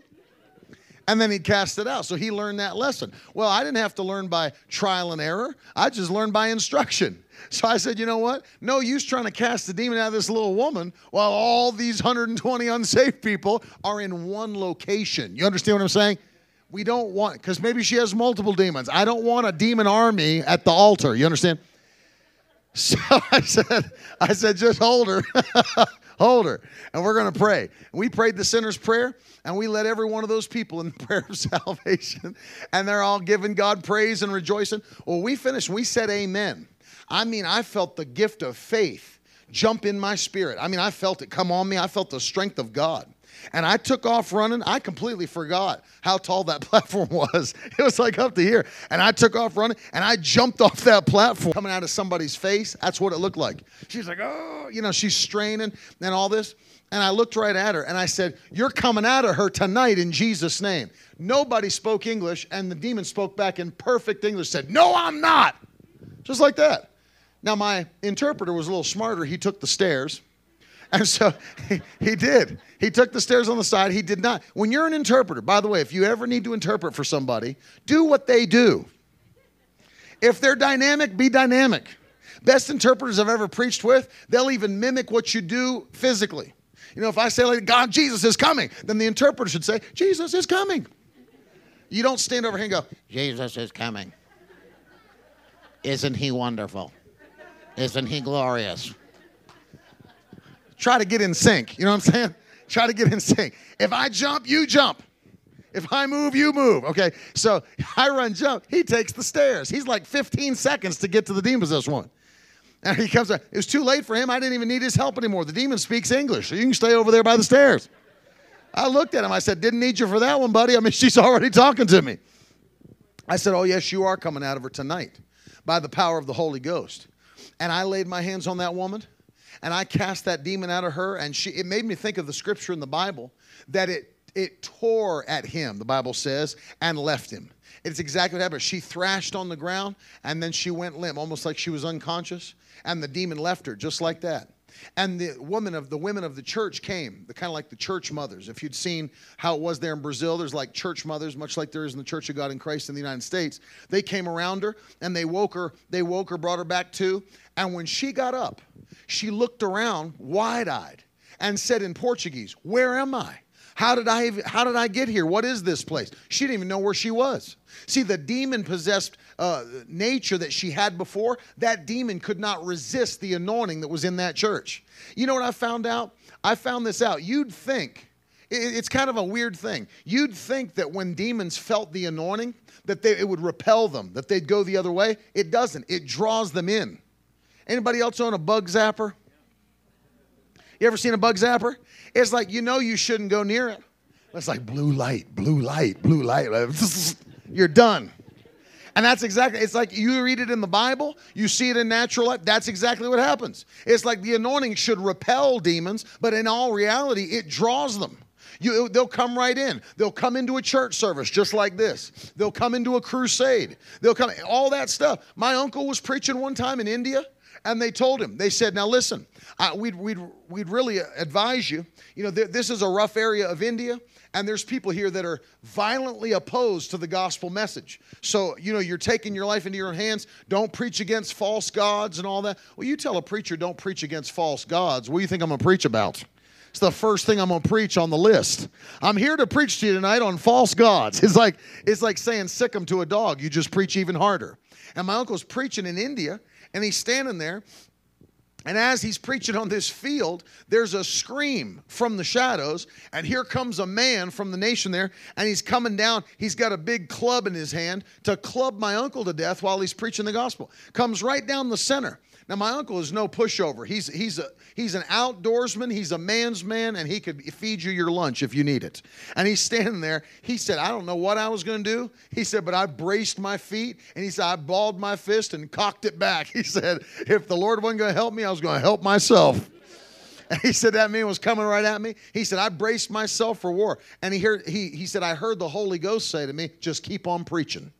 And then he cast it out. So he learned that lesson. Well, I didn't have to learn by trial and error. I just learned by instruction. So I said, you know what? No use trying to cast the demon out of this little woman while all these 120 unsafe people are in one location. You understand what I'm saying? We don't want, because maybe she has multiple demons. I don't want a demon army at the altar. You understand? So I said, I said, just hold her. hold her. And we're going to pray. We prayed the sinner's prayer, and we led every one of those people in the prayer of salvation. And they're all giving God praise and rejoicing. Well, we finished, we said amen. I mean, I felt the gift of faith jump in my spirit. I mean, I felt it come on me. I felt the strength of God. And I took off running. I completely forgot how tall that platform was. It was like up to here. And I took off running and I jumped off that platform coming out of somebody's face. That's what it looked like. She's like, oh, you know, she's straining and all this. And I looked right at her and I said, You're coming out of her tonight in Jesus' name. Nobody spoke English, and the demon spoke back in perfect English, said, No, I'm not. Just like that. Now, my interpreter was a little smarter. He took the stairs. And so he, he, did. He took the stairs on the side. He did not. When you're an interpreter, by the way, if you ever need to interpret for somebody, do what they do. If they're dynamic, be dynamic. Best interpreters I've ever preached with, they'll even mimic what you do physically. You know, if I say, like, God, Jesus is coming, then the interpreter should say, Jesus is coming. You don't stand over here and go, Jesus is coming. Isn't he wonderful? Isn't he glorious? Try to get in sync. You know what I'm saying? Try to get in sync. If I jump, you jump. If I move, you move. Okay. So I run jump. He takes the stairs. He's like 15 seconds to get to the demon possessed one. And he comes up. It was too late for him. I didn't even need his help anymore. The demon speaks English. So you can stay over there by the stairs. I looked at him. I said, Didn't need you for that one, buddy. I mean, she's already talking to me. I said, Oh, yes, you are coming out of her tonight by the power of the Holy Ghost and I laid my hands on that woman and I cast that demon out of her and she it made me think of the scripture in the Bible that it it tore at him, the Bible says, and left him. It's exactly what happened. She thrashed on the ground and then she went limp, almost like she was unconscious, and the demon left her just like that. And the woman of the women of the church came, the kind of like the church mothers. If you'd seen how it was there in Brazil, there's like church mothers, much like there is in the Church of God in Christ in the United States. They came around her and they woke her, they woke her, brought her back to. And when she got up, she looked around wide-eyed and said in Portuguese, Where am I? How did I how did I get here? What is this place? She didn't even know where she was. See, the demon possessed uh, nature that she had before, that demon could not resist the anointing that was in that church. You know what I found out? I found this out. You'd think it's kind of a weird thing. You'd think that when demons felt the anointing, that they, it would repel them, that they'd go the other way. It doesn't. It draws them in. Anybody else own a bug zapper? You ever seen a bug zapper? It's like you know you shouldn't go near it. It's like blue light, blue light, blue light. You're done. And that's exactly, it's like you read it in the Bible, you see it in natural life. That's exactly what happens. It's like the anointing should repel demons, but in all reality, it draws them. You, they'll come right in. They'll come into a church service just like this. They'll come into a crusade. They'll come, all that stuff. My uncle was preaching one time in India and they told him, they said, now listen, I, we'd, we'd, we'd really advise you, you know, th- this is a rough area of India, and there's people here that are violently opposed to the gospel message. So, you know, you're taking your life into your hands. Don't preach against false gods and all that. Well, you tell a preacher, don't preach against false gods. What do you think I'm going to preach about? It's the first thing I'm going to preach on the list. I'm here to preach to you tonight on false gods. It's like it's like saying sick 'em to a dog. You just preach even harder. And my uncle's preaching in India, and he's standing there. And as he's preaching on this field, there's a scream from the shadows. And here comes a man from the nation there. And he's coming down. He's got a big club in his hand to club my uncle to death while he's preaching the gospel. Comes right down the center. Now, my uncle is no pushover. He's, he's, a, he's an outdoorsman, he's a man's man, and he could feed you your lunch if you need it. And he's standing there. He said, I don't know what I was going to do. He said, but I braced my feet, and he said, I balled my fist and cocked it back. He said, if the Lord wasn't going to help me, I was going to help myself. And he said that man was coming right at me. He said, I braced myself for war. And he heard he he said, I heard the Holy Ghost say to me, just keep on preaching.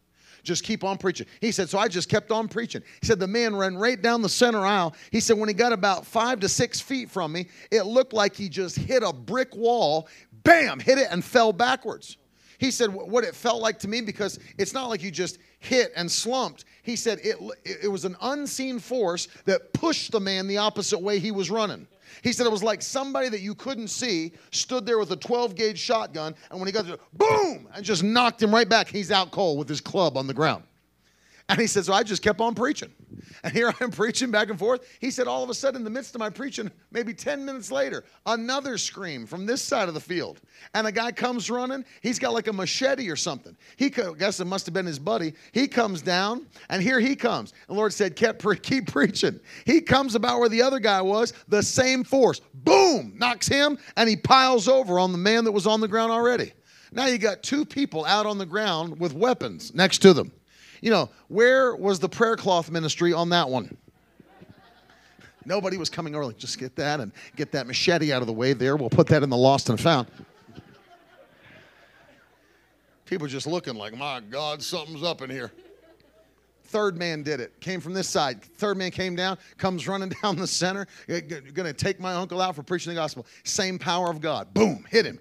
Just keep on preaching. He said, So I just kept on preaching. He said, The man ran right down the center aisle. He said, When he got about five to six feet from me, it looked like he just hit a brick wall, bam, hit it and fell backwards. He said, What it felt like to me, because it's not like you just hit and slumped. He said, It, it was an unseen force that pushed the man the opposite way he was running. He said it was like somebody that you couldn't see stood there with a 12 gauge shotgun, and when he got there, boom, and just knocked him right back. He's out cold with his club on the ground. And he said, So I just kept on preaching. And here I'm preaching back and forth. He said, All of a sudden, in the midst of my preaching, maybe 10 minutes later, another scream from this side of the field. And a guy comes running. He's got like a machete or something. He, I guess it must have been his buddy. He comes down, and here he comes. And the Lord said, Keep, keep preaching. He comes about where the other guy was, the same force. Boom! Knocks him, and he piles over on the man that was on the ground already. Now you got two people out on the ground with weapons next to them. You know, where was the prayer cloth ministry on that one? Nobody was coming early. Just get that and get that machete out of the way there. We'll put that in the lost and found. People just looking like, my God, something's up in here. Third man did it. Came from this side. Third man came down, comes running down the center. Going to take my uncle out for preaching the gospel. Same power of God. Boom, hit him.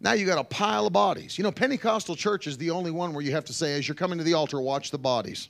Now you got a pile of bodies. You know, Pentecostal church is the only one where you have to say, as you're coming to the altar, watch the bodies.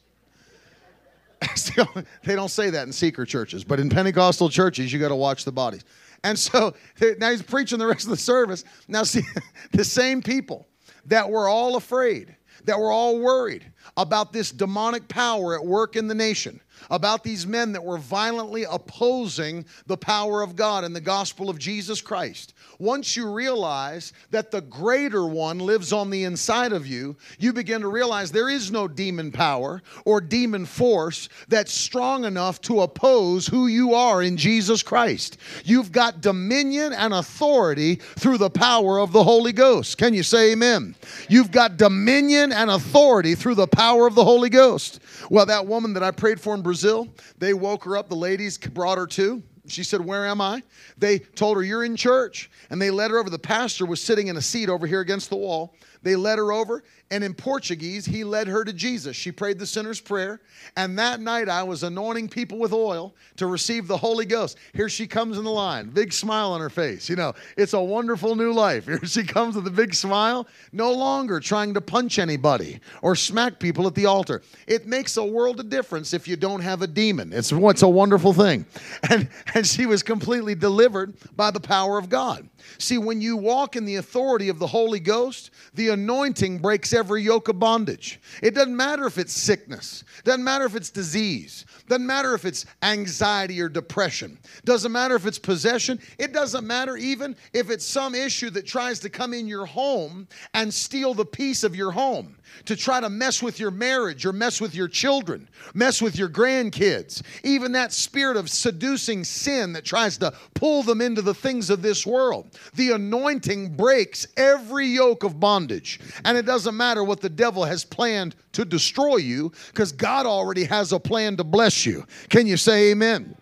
they don't say that in secret churches, but in Pentecostal churches, you got to watch the bodies. And so now he's preaching the rest of the service. Now, see, the same people that were all afraid, that were all worried about this demonic power at work in the nation, about these men that were violently opposing the power of God and the gospel of Jesus Christ. Once you realize that the greater one lives on the inside of you, you begin to realize there is no demon power or demon force that's strong enough to oppose who you are in Jesus Christ. You've got dominion and authority through the power of the Holy Ghost. Can you say amen? You've got dominion and authority through the power of the Holy Ghost. Well, that woman that I prayed for in Brazil, they woke her up. The ladies brought her to. She said, Where am I? They told her, You're in church. And they led her over. The pastor was sitting in a seat over here against the wall. They led her over, and in Portuguese, he led her to Jesus. She prayed the sinner's prayer, and that night I was anointing people with oil to receive the Holy Ghost. Here she comes in the line, big smile on her face. You know, it's a wonderful new life. Here she comes with a big smile, no longer trying to punch anybody or smack people at the altar. It makes a world of difference if you don't have a demon. It's what's a wonderful thing. And and she was completely delivered by the power of God. See, when you walk in the authority of the Holy Ghost, the anointing breaks every yoke of bondage. It doesn't matter if it's sickness, doesn't matter if it's disease, doesn't matter if it's anxiety or depression, doesn't matter if it's possession, it doesn't matter even if it's some issue that tries to come in your home and steal the peace of your home, to try to mess with your marriage or mess with your children, mess with your grandkids, even that spirit of seducing sin that tries to pull them into the things of this world. The anointing breaks every yoke of bondage. And it doesn't matter what the devil has planned to destroy you, because God already has a plan to bless you. Can you say amen?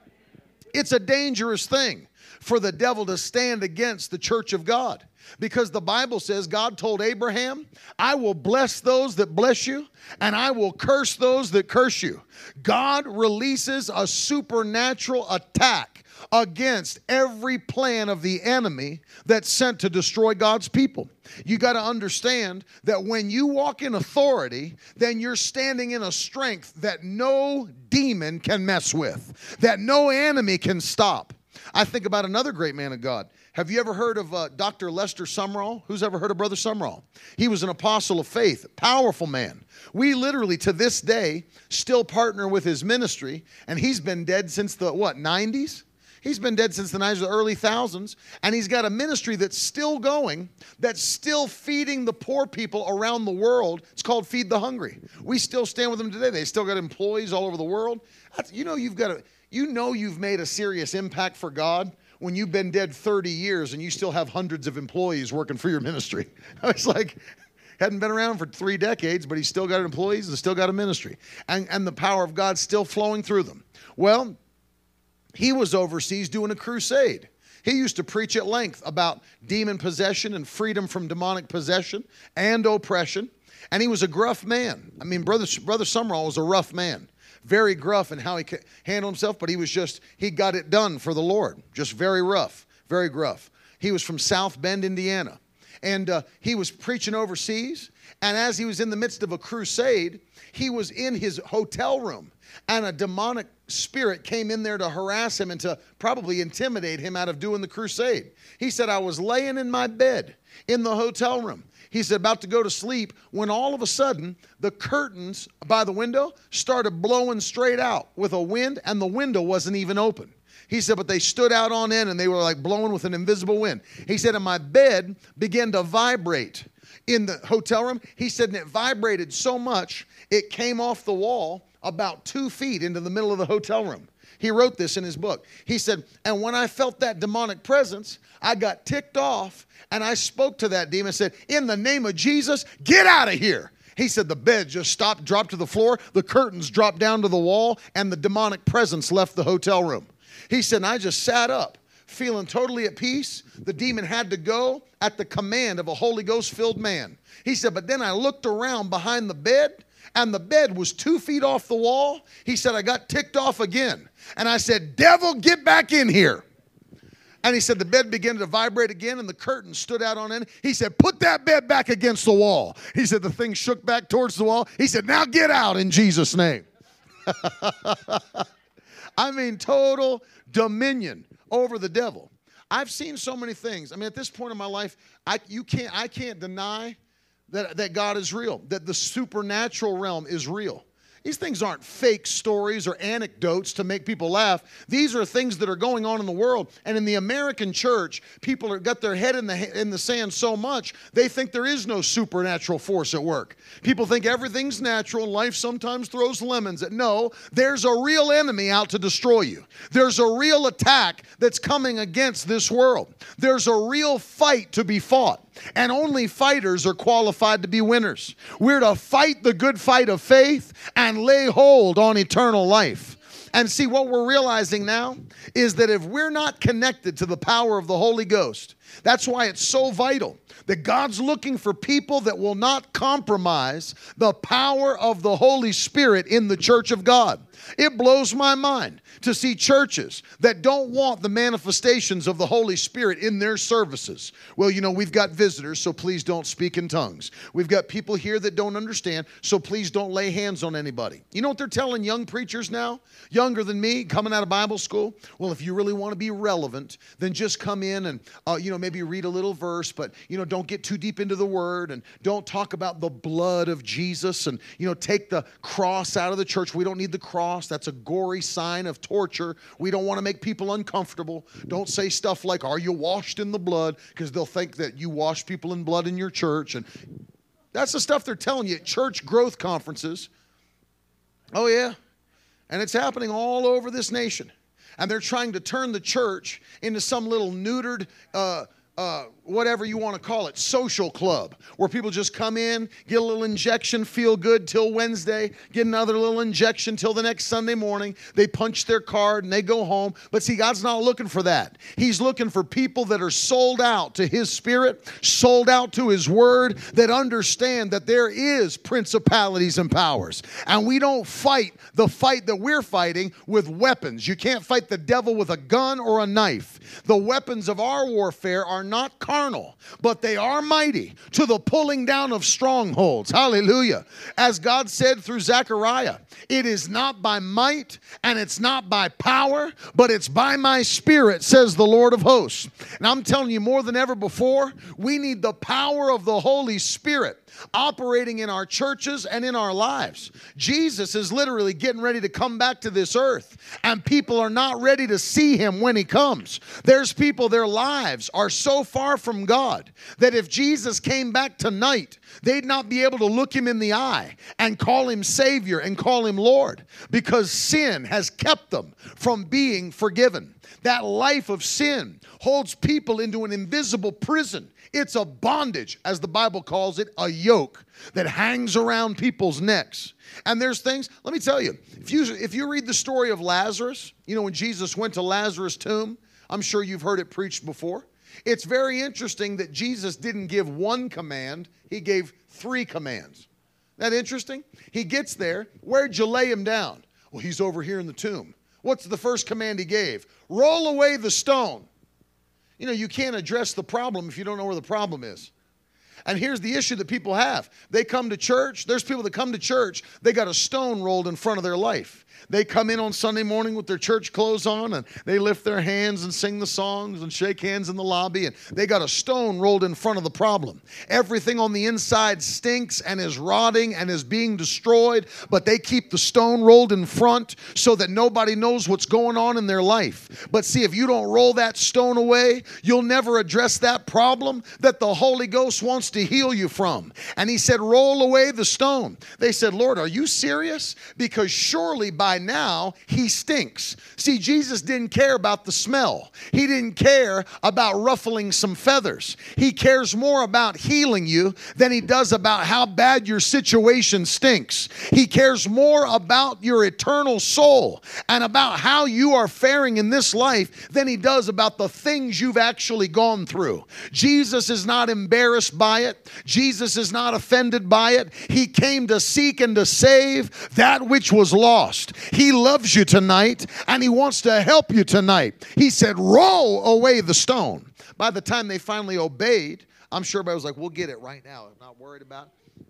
It's a dangerous thing for the devil to stand against the church of God. Because the Bible says God told Abraham, I will bless those that bless you, and I will curse those that curse you. God releases a supernatural attack against every plan of the enemy that's sent to destroy God's people. You got to understand that when you walk in authority, then you're standing in a strength that no demon can mess with, that no enemy can stop. I think about another great man of God. Have you ever heard of uh, Dr. Lester Sumrall? Who's ever heard of Brother Sumrall? He was an apostle of faith, powerful man. We literally, to this day, still partner with his ministry, and he's been dead since the, what, 90s? He's been dead since the 90s, the early thousands, and he's got a ministry that's still going, that's still feeding the poor people around the world. It's called Feed the Hungry. We still stand with them today. They still got employees all over the world. That's, you know, you've got a, you know, you've made a serious impact for God when you've been dead 30 years and you still have hundreds of employees working for your ministry. I was like, hadn't been around for three decades, but he's still got employees and still got a ministry. And, and the power of God's still flowing through them. Well, he was overseas doing a crusade. He used to preach at length about demon possession and freedom from demonic possession and oppression. And he was a gruff man. I mean, Brother, Brother Sumrall was a rough man very gruff in how he handled himself, but he was just, he got it done for the Lord. Just very rough, very gruff. He was from South Bend, Indiana. And uh, he was preaching overseas. And as he was in the midst of a crusade, he was in his hotel room. And a demonic spirit came in there to harass him and to probably intimidate him out of doing the crusade. He said, I was laying in my bed in the hotel room he's about to go to sleep when all of a sudden the curtains by the window started blowing straight out with a wind and the window wasn't even open. He said, but they stood out on end and they were like blowing with an invisible wind. He said, and my bed began to vibrate in the hotel room. He said, and it vibrated so much it came off the wall about two feet into the middle of the hotel room. He wrote this in his book. He said, And when I felt that demonic presence, I got ticked off and I spoke to that demon and said, In the name of Jesus, get out of here. He said the bed just stopped, dropped to the floor, the curtains dropped down to the wall, and the demonic presence left the hotel room. He said, I just sat up, feeling totally at peace. The demon had to go at the command of a Holy Ghost filled man. He said, But then I looked around behind the bed, and the bed was two feet off the wall. He said, I got ticked off again. And I said, Devil, get back in here. And he said the bed began to vibrate again and the curtain stood out on end. He said, Put that bed back against the wall. He said the thing shook back towards the wall. He said, Now get out in Jesus' name. I mean, total dominion over the devil. I've seen so many things. I mean, at this point in my life, I, you can't, I can't deny that, that God is real, that the supernatural realm is real. These things aren't fake stories or anecdotes to make people laugh. These are things that are going on in the world. And in the American church, people have got their head in the, in the sand so much, they think there is no supernatural force at work. People think everything's natural life sometimes throws lemons. At, no, there's a real enemy out to destroy you. There's a real attack that's coming against this world. There's a real fight to be fought and only fighters are qualified to be winners. We're to fight the good fight of faith and lay hold on eternal life. And see, what we're realizing now is that if we're not connected to the power of the Holy Ghost, that's why it's so vital that God's looking for people that will not compromise the power of the Holy Spirit in the church of God. It blows my mind to see churches that don't want the manifestations of the Holy Spirit in their services. Well, you know, we've got visitors, so please don't speak in tongues. We've got people here that don't understand, so please don't lay hands on anybody. You know what they're telling young preachers now, younger than me, coming out of Bible school? Well, if you really want to be relevant, then just come in and, uh, you know, maybe read a little verse, but, you know, don't get too deep into the word and don't talk about the blood of Jesus and, you know, take the cross out of the church. We don't need the cross. That's a gory sign of torture. We don't want to make people uncomfortable. Don't say stuff like, Are you washed in the blood? Because they'll think that you wash people in blood in your church. And that's the stuff they're telling you at church growth conferences. Oh, yeah. And it's happening all over this nation. And they're trying to turn the church into some little neutered, uh, uh, whatever you want to call it, social club, where people just come in, get a little injection, feel good till Wednesday, get another little injection till the next Sunday morning. They punch their card and they go home. But see, God's not looking for that. He's looking for people that are sold out to His Spirit, sold out to His Word, that understand that there is principalities and powers. And we don't fight the fight that we're fighting with weapons. You can't fight the devil with a gun or a knife. The weapons of our warfare are not but they are mighty to the pulling down of strongholds. Hallelujah. As God said through Zechariah, it is not by might and it's not by power, but it's by my spirit, says the Lord of hosts. And I'm telling you more than ever before, we need the power of the Holy Spirit operating in our churches and in our lives. Jesus is literally getting ready to come back to this earth, and people are not ready to see him when he comes. There's people, their lives are so far from God that if Jesus came back tonight, they'd not be able to look him in the eye and call him Savior and call him Lord because sin has kept them from being forgiven. That life of sin holds people into an invisible prison it's a bondage, as the Bible calls it, a yoke that hangs around people's necks. And there's things, let me tell you, if you if you read the story of Lazarus, you know when Jesus went to Lazarus' tomb, I'm sure you've heard it preached before. It's very interesting that Jesus didn't give one command, he gave three commands. That interesting? He gets there, where'd you lay him down? Well, he's over here in the tomb. What's the first command he gave? Roll away the stone. You know, you can't address the problem if you don't know where the problem is. And here's the issue that people have they come to church, there's people that come to church, they got a stone rolled in front of their life. They come in on Sunday morning with their church clothes on and they lift their hands and sing the songs and shake hands in the lobby and they got a stone rolled in front of the problem. Everything on the inside stinks and is rotting and is being destroyed, but they keep the stone rolled in front so that nobody knows what's going on in their life. But see, if you don't roll that stone away, you'll never address that problem that the Holy Ghost wants to heal you from. And he said, Roll away the stone. They said, Lord, are you serious? Because surely by by now he stinks. See, Jesus didn't care about the smell, he didn't care about ruffling some feathers. He cares more about healing you than he does about how bad your situation stinks. He cares more about your eternal soul and about how you are faring in this life than he does about the things you've actually gone through. Jesus is not embarrassed by it, Jesus is not offended by it. He came to seek and to save that which was lost. He loves you tonight and He wants to help you tonight. He said, Roll away the stone. By the time they finally obeyed, I'm sure everybody was like, We'll get it right now. I'm not worried about it.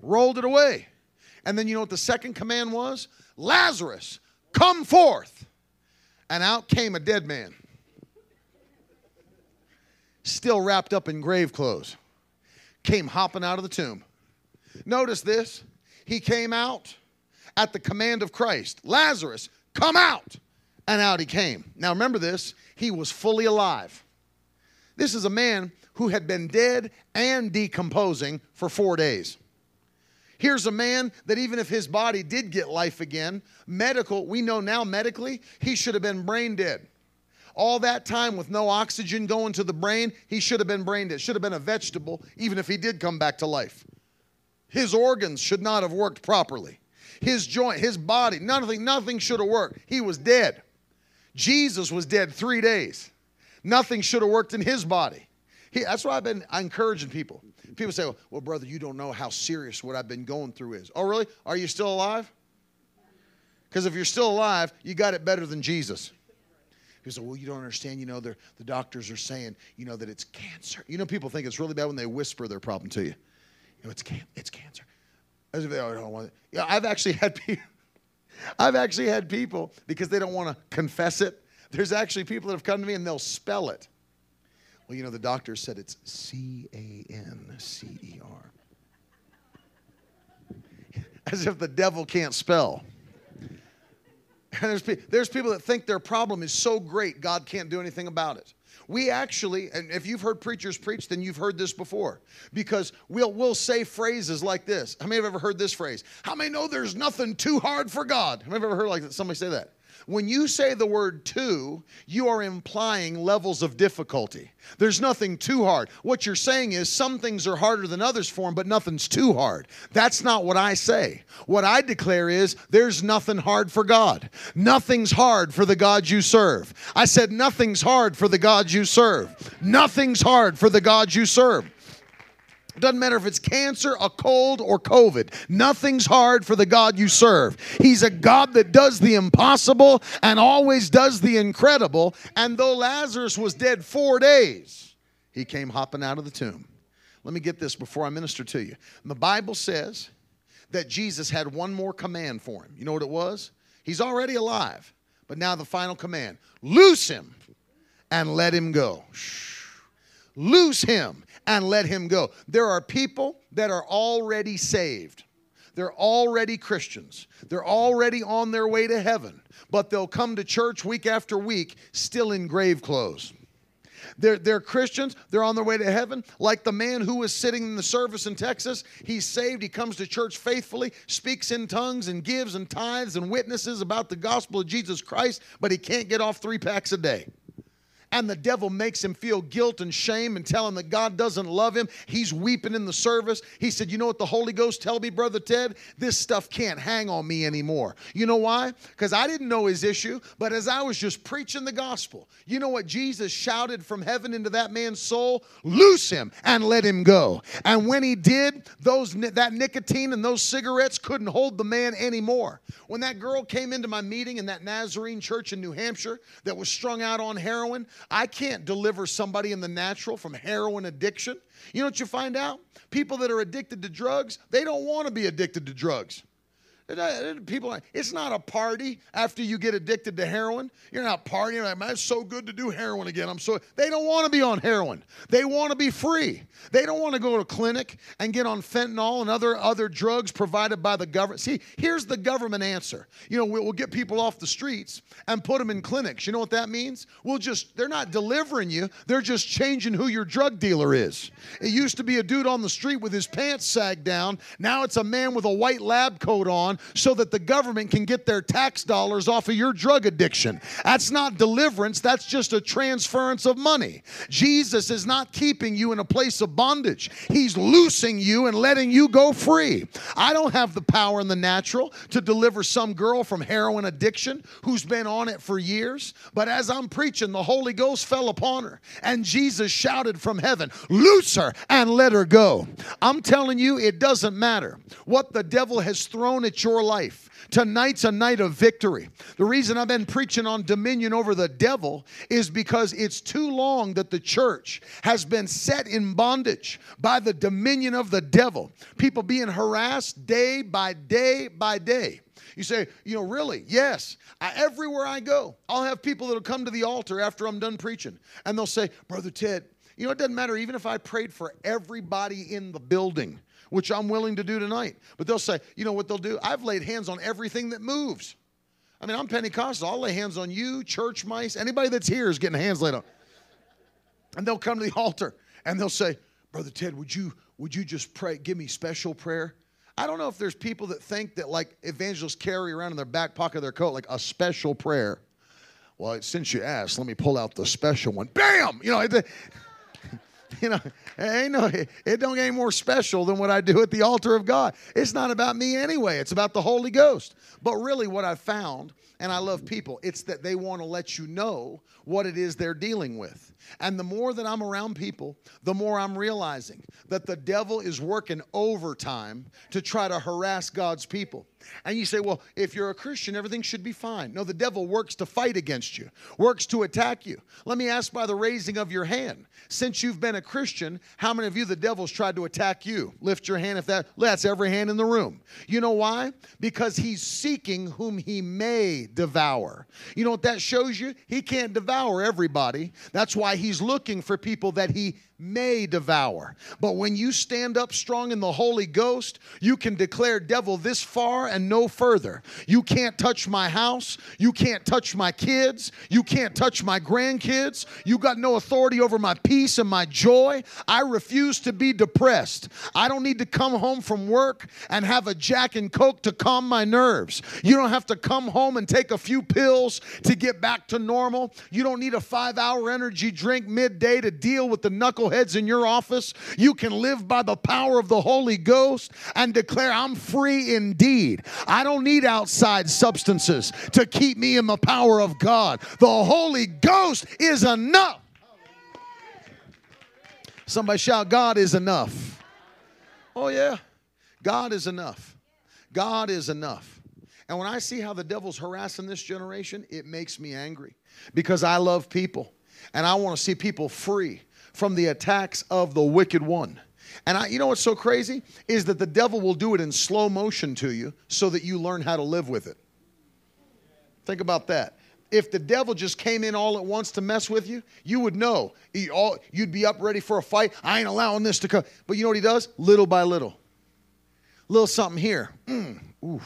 Rolled it away. And then you know what the second command was? Lazarus, come forth. And out came a dead man, still wrapped up in grave clothes, came hopping out of the tomb. Notice this. He came out at the command of Christ Lazarus, come out! And out he came. Now remember this, he was fully alive. This is a man who had been dead and decomposing for four days. Here's a man that even if his body did get life again, medical, we know now medically, he should have been brain dead. All that time with no oxygen going to the brain, he should have been brain dead. Should have been a vegetable, even if he did come back to life. His organs should not have worked properly. His joint, his body, nothing, nothing should have worked. He was dead. Jesus was dead three days. Nothing should have worked in his body. He, that's why I've been encouraging people. People say, well, brother, you don't know how serious what I've been going through is. Oh, really? Are you still alive? Because if you're still alive, you got it better than Jesus. He say, well, you don't understand. You know, the doctors are saying, you know, that it's cancer. You know, people think it's really bad when they whisper their problem to you. You know, it's, can- it's cancer. As if they don't want it. Yeah, I've actually had people. I've actually had people because they don't want to confess it. There's actually people that have come to me and they'll spell it. Well, you know, the doctor said it's C A N C E R. As if the devil can't spell. And there's, there's people that think their problem is so great, God can't do anything about it. We actually, and if you've heard preachers preach, then you've heard this before. Because we'll, we'll say phrases like this. How many have ever heard this phrase? How many know there's nothing too hard for God? How many have ever heard like somebody say that? When you say the word too, you are implying levels of difficulty. There's nothing too hard. What you're saying is some things are harder than others for him, but nothing's too hard. That's not what I say. What I declare is there's nothing hard for God. Nothing's hard for the God you serve. I said nothing's hard for the God you serve. Nothing's hard for the God you serve. Doesn't matter if it's cancer, a cold, or COVID. Nothing's hard for the God you serve. He's a God that does the impossible and always does the incredible. And though Lazarus was dead four days, he came hopping out of the tomb. Let me get this before I minister to you. The Bible says that Jesus had one more command for him. You know what it was? He's already alive, but now the final command loose him and let him go. Loose him and let him go. There are people that are already saved. They're already Christians. They're already on their way to heaven, but they'll come to church week after week still in grave clothes. They're, they're Christians. They're on their way to heaven. Like the man who was sitting in the service in Texas, he's saved. He comes to church faithfully, speaks in tongues, and gives and tithes and witnesses about the gospel of Jesus Christ, but he can't get off three packs a day and the devil makes him feel guilt and shame and tell him that God doesn't love him. He's weeping in the service. He said, You know what the Holy Ghost tell me, Brother Ted? This stuff can't hang on me anymore. You know why? Because I didn't know his issue, but as I was just preaching the gospel, you know what Jesus shouted from heaven into that man's soul? Loose him and let him go. And when he did, those that nicotine and those cigarettes couldn't hold the man anymore. When that girl came into my meeting in that Nazarene church in New Hampshire that was strung out on heroin, I can't deliver somebody in the natural from heroin addiction. You know what you find out? People that are addicted to drugs, they don't want to be addicted to drugs. Uh, people, it's not a party after you get addicted to heroin. You're not partying like, man, it's so good to do heroin again. I'm so. They don't want to be on heroin. They want to be free. They don't want to go to a clinic and get on fentanyl and other other drugs provided by the government. See, here's the government answer. You know, we'll get people off the streets and put them in clinics. You know what that means? We'll just. They're not delivering you. They're just changing who your drug dealer is. It used to be a dude on the street with his pants sagged down. Now it's a man with a white lab coat on so that the government can get their tax dollars off of your drug addiction. That's not deliverance, that's just a transference of money. Jesus is not keeping you in a place of bondage, He's loosing you and letting you go free. I don't have the power in the natural to deliver some girl from heroin addiction who's been on it for years, but as I'm preaching, the Holy Ghost fell upon her and Jesus shouted from heaven, Loose her and let her go. I'm telling you, it doesn't matter what the devil has thrown at your life. Tonight's a night of victory. The reason I've been preaching on dominion over the devil is because it's too long that the church has been set in bondage by the dominion of the devil. People being harassed day by day by day. You say, you know, really? Yes. I, everywhere I go, I'll have people that'll come to the altar after I'm done preaching and they'll say, Brother Ted, you know, it doesn't matter even if I prayed for everybody in the building which I'm willing to do tonight. But they'll say, you know what they'll do? I've laid hands on everything that moves. I mean, I'm Pentecostal. I'll lay hands on you, church mice, anybody that's here is getting hands laid on. And they'll come to the altar and they'll say, Brother Ted, would you would you just pray, give me special prayer? I don't know if there's people that think that like evangelists carry around in their back pocket of their coat like a special prayer. Well, since you asked, let me pull out the special one. Bam! You know, you know, ain't no, it don't get any more special than what I do at the altar of God. It's not about me anyway. It's about the Holy Ghost. But really, what I found, and I love people, it's that they want to let you know what it is they're dealing with. And the more that I'm around people, the more I'm realizing that the devil is working overtime to try to harass God's people. And you say, well, if you're a Christian, everything should be fine. No, the devil works to fight against you, works to attack you. Let me ask by the raising of your hand. Since you've been a Christian, how many of you the devil's tried to attack you? Lift your hand if that that's every hand in the room. You know why? Because he's seeking whom he may devour. You know what that shows you? He can't devour everybody. That's why he's looking for people that he may devour. But when you stand up strong in the Holy Ghost, you can declare, Devil, this far and no further. You can't touch my house. You can't touch my kids. You can't touch my grandkids. You got no authority over my peace and my joy. I refuse to be depressed. I don't need to come home from work and have a Jack and Coke to calm my nerves. You don't have to come home and take a few pills to get back to normal. You don't need a five hour energy drink midday to deal with the knuckle knuckleheads in your office, you can live by the power of the Holy Ghost and declare, I'm free indeed. I don't need outside substances to keep me in the power of God. The Holy Ghost is enough. Somebody shout, God is enough. Oh, yeah. God is enough. God is enough. And when I see how the devil's harassing this generation, it makes me angry because I love people and I want to see people free from the attacks of the wicked one. And I, you know what's so crazy? Is that the devil will do it in slow motion to you so that you learn how to live with it. Think about that. If the devil just came in all at once to mess with you, you would know. You'd be up ready for a fight. I ain't allowing this to come. But you know what he does? Little by little. Little something here. Mm, ooh.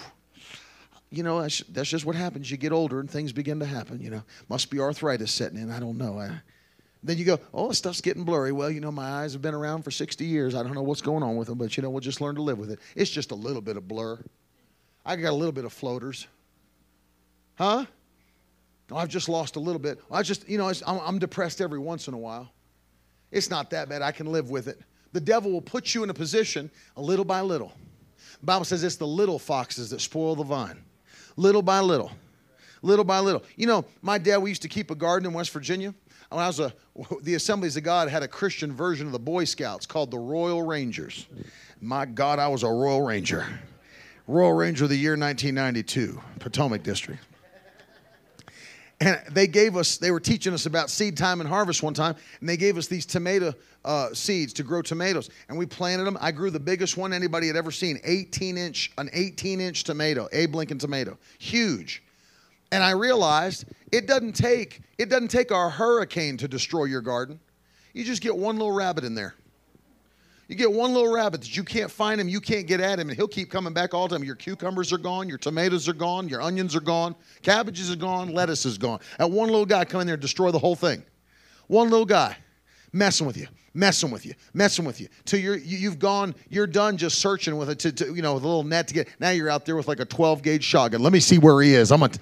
You know, that's, just what happens. You get older and things begin to happen. You know, must be arthritis setting in. I don't know. I, then you go, oh, stuff's getting blurry. Well, you know, my eyes have been around for 60 years. I don't know what's going on with them, but you know, we'll just learn to live with it. It's just a little bit of blur. I got a little bit of floaters. Huh? Oh, I've just lost a little bit. I just, you know, I'm, I'm depressed every once in a while. It's not that bad. I can live with it. The devil will put you in a position a little by little. The Bible says it's the little foxes that spoil the vine. Little by little. Little by little. You know, my dad, we used to keep a garden in West Virginia when I was a, the Assemblies of God had a Christian version of the Boy Scouts called the Royal Rangers. My God, I was a Royal Ranger. Royal Ranger of the year 1992, Potomac District. And they gave us, they were teaching us about seed time and harvest one time, and they gave us these tomato uh, seeds to grow tomatoes. And we planted them. I grew the biggest one anybody had ever seen 18 inch, an 18 inch tomato, Abe Lincoln tomato. Huge. And I realized it doesn't take it doesn't take a hurricane to destroy your garden. You just get one little rabbit in there. You get one little rabbit that you can't find him, you can't get at him, and he'll keep coming back all the time. Your cucumbers are gone, your tomatoes are gone, your onions are gone, cabbages are gone, lettuce is gone. And one little guy come in there and destroy the whole thing. One little guy messing with you, messing with you, messing with you. Till you're you, have gone, you're done just searching with it to, to, you know with a little net to get. Now you're out there with like a 12 gauge shotgun. Let me see where he is. I'm gonna.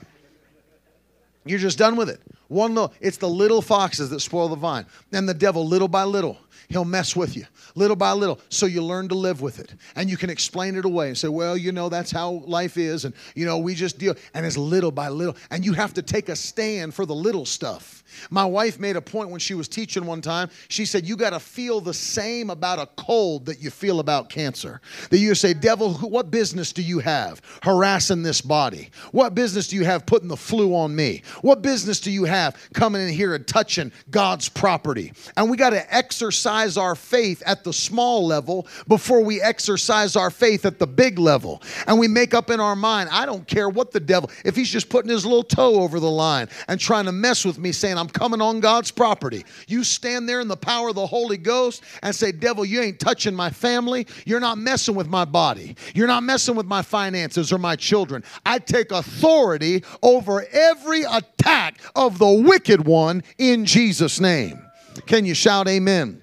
You're just done with it. One little, it's the little foxes that spoil the vine. And the devil, little by little, he'll mess with you, little by little. So you learn to live with it. And you can explain it away and say, well, you know, that's how life is. And, you know, we just deal. And it's little by little. And you have to take a stand for the little stuff. My wife made a point when she was teaching one time. She said, You got to feel the same about a cold that you feel about cancer. That you say, Devil, what business do you have harassing this body? What business do you have putting the flu on me? What business do you have coming in here and touching God's property? And we got to exercise our faith at the small level before we exercise our faith at the big level. And we make up in our mind, I don't care what the devil, if he's just putting his little toe over the line and trying to mess with me, saying, I'm coming on God's property. You stand there in the power of the Holy Ghost and say, Devil, you ain't touching my family. You're not messing with my body. You're not messing with my finances or my children. I take authority over every attack of the wicked one in Jesus' name. Can you shout amen?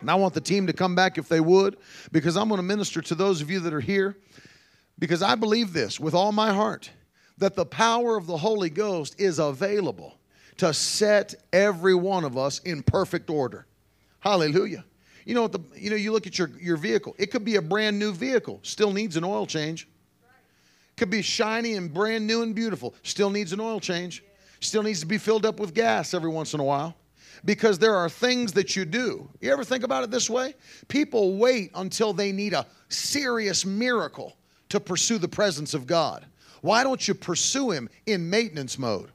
And I want the team to come back if they would, because I'm going to minister to those of you that are here, because I believe this with all my heart that the power of the Holy Ghost is available to set every one of us in perfect order. Hallelujah. You know what the you know you look at your, your vehicle. It could be a brand new vehicle, still needs an oil change. Could be shiny and brand new and beautiful, still needs an oil change. Still needs to be filled up with gas every once in a while. Because there are things that you do. You ever think about it this way? People wait until they need a serious miracle to pursue the presence of God. Why don't you pursue Him in maintenance mode?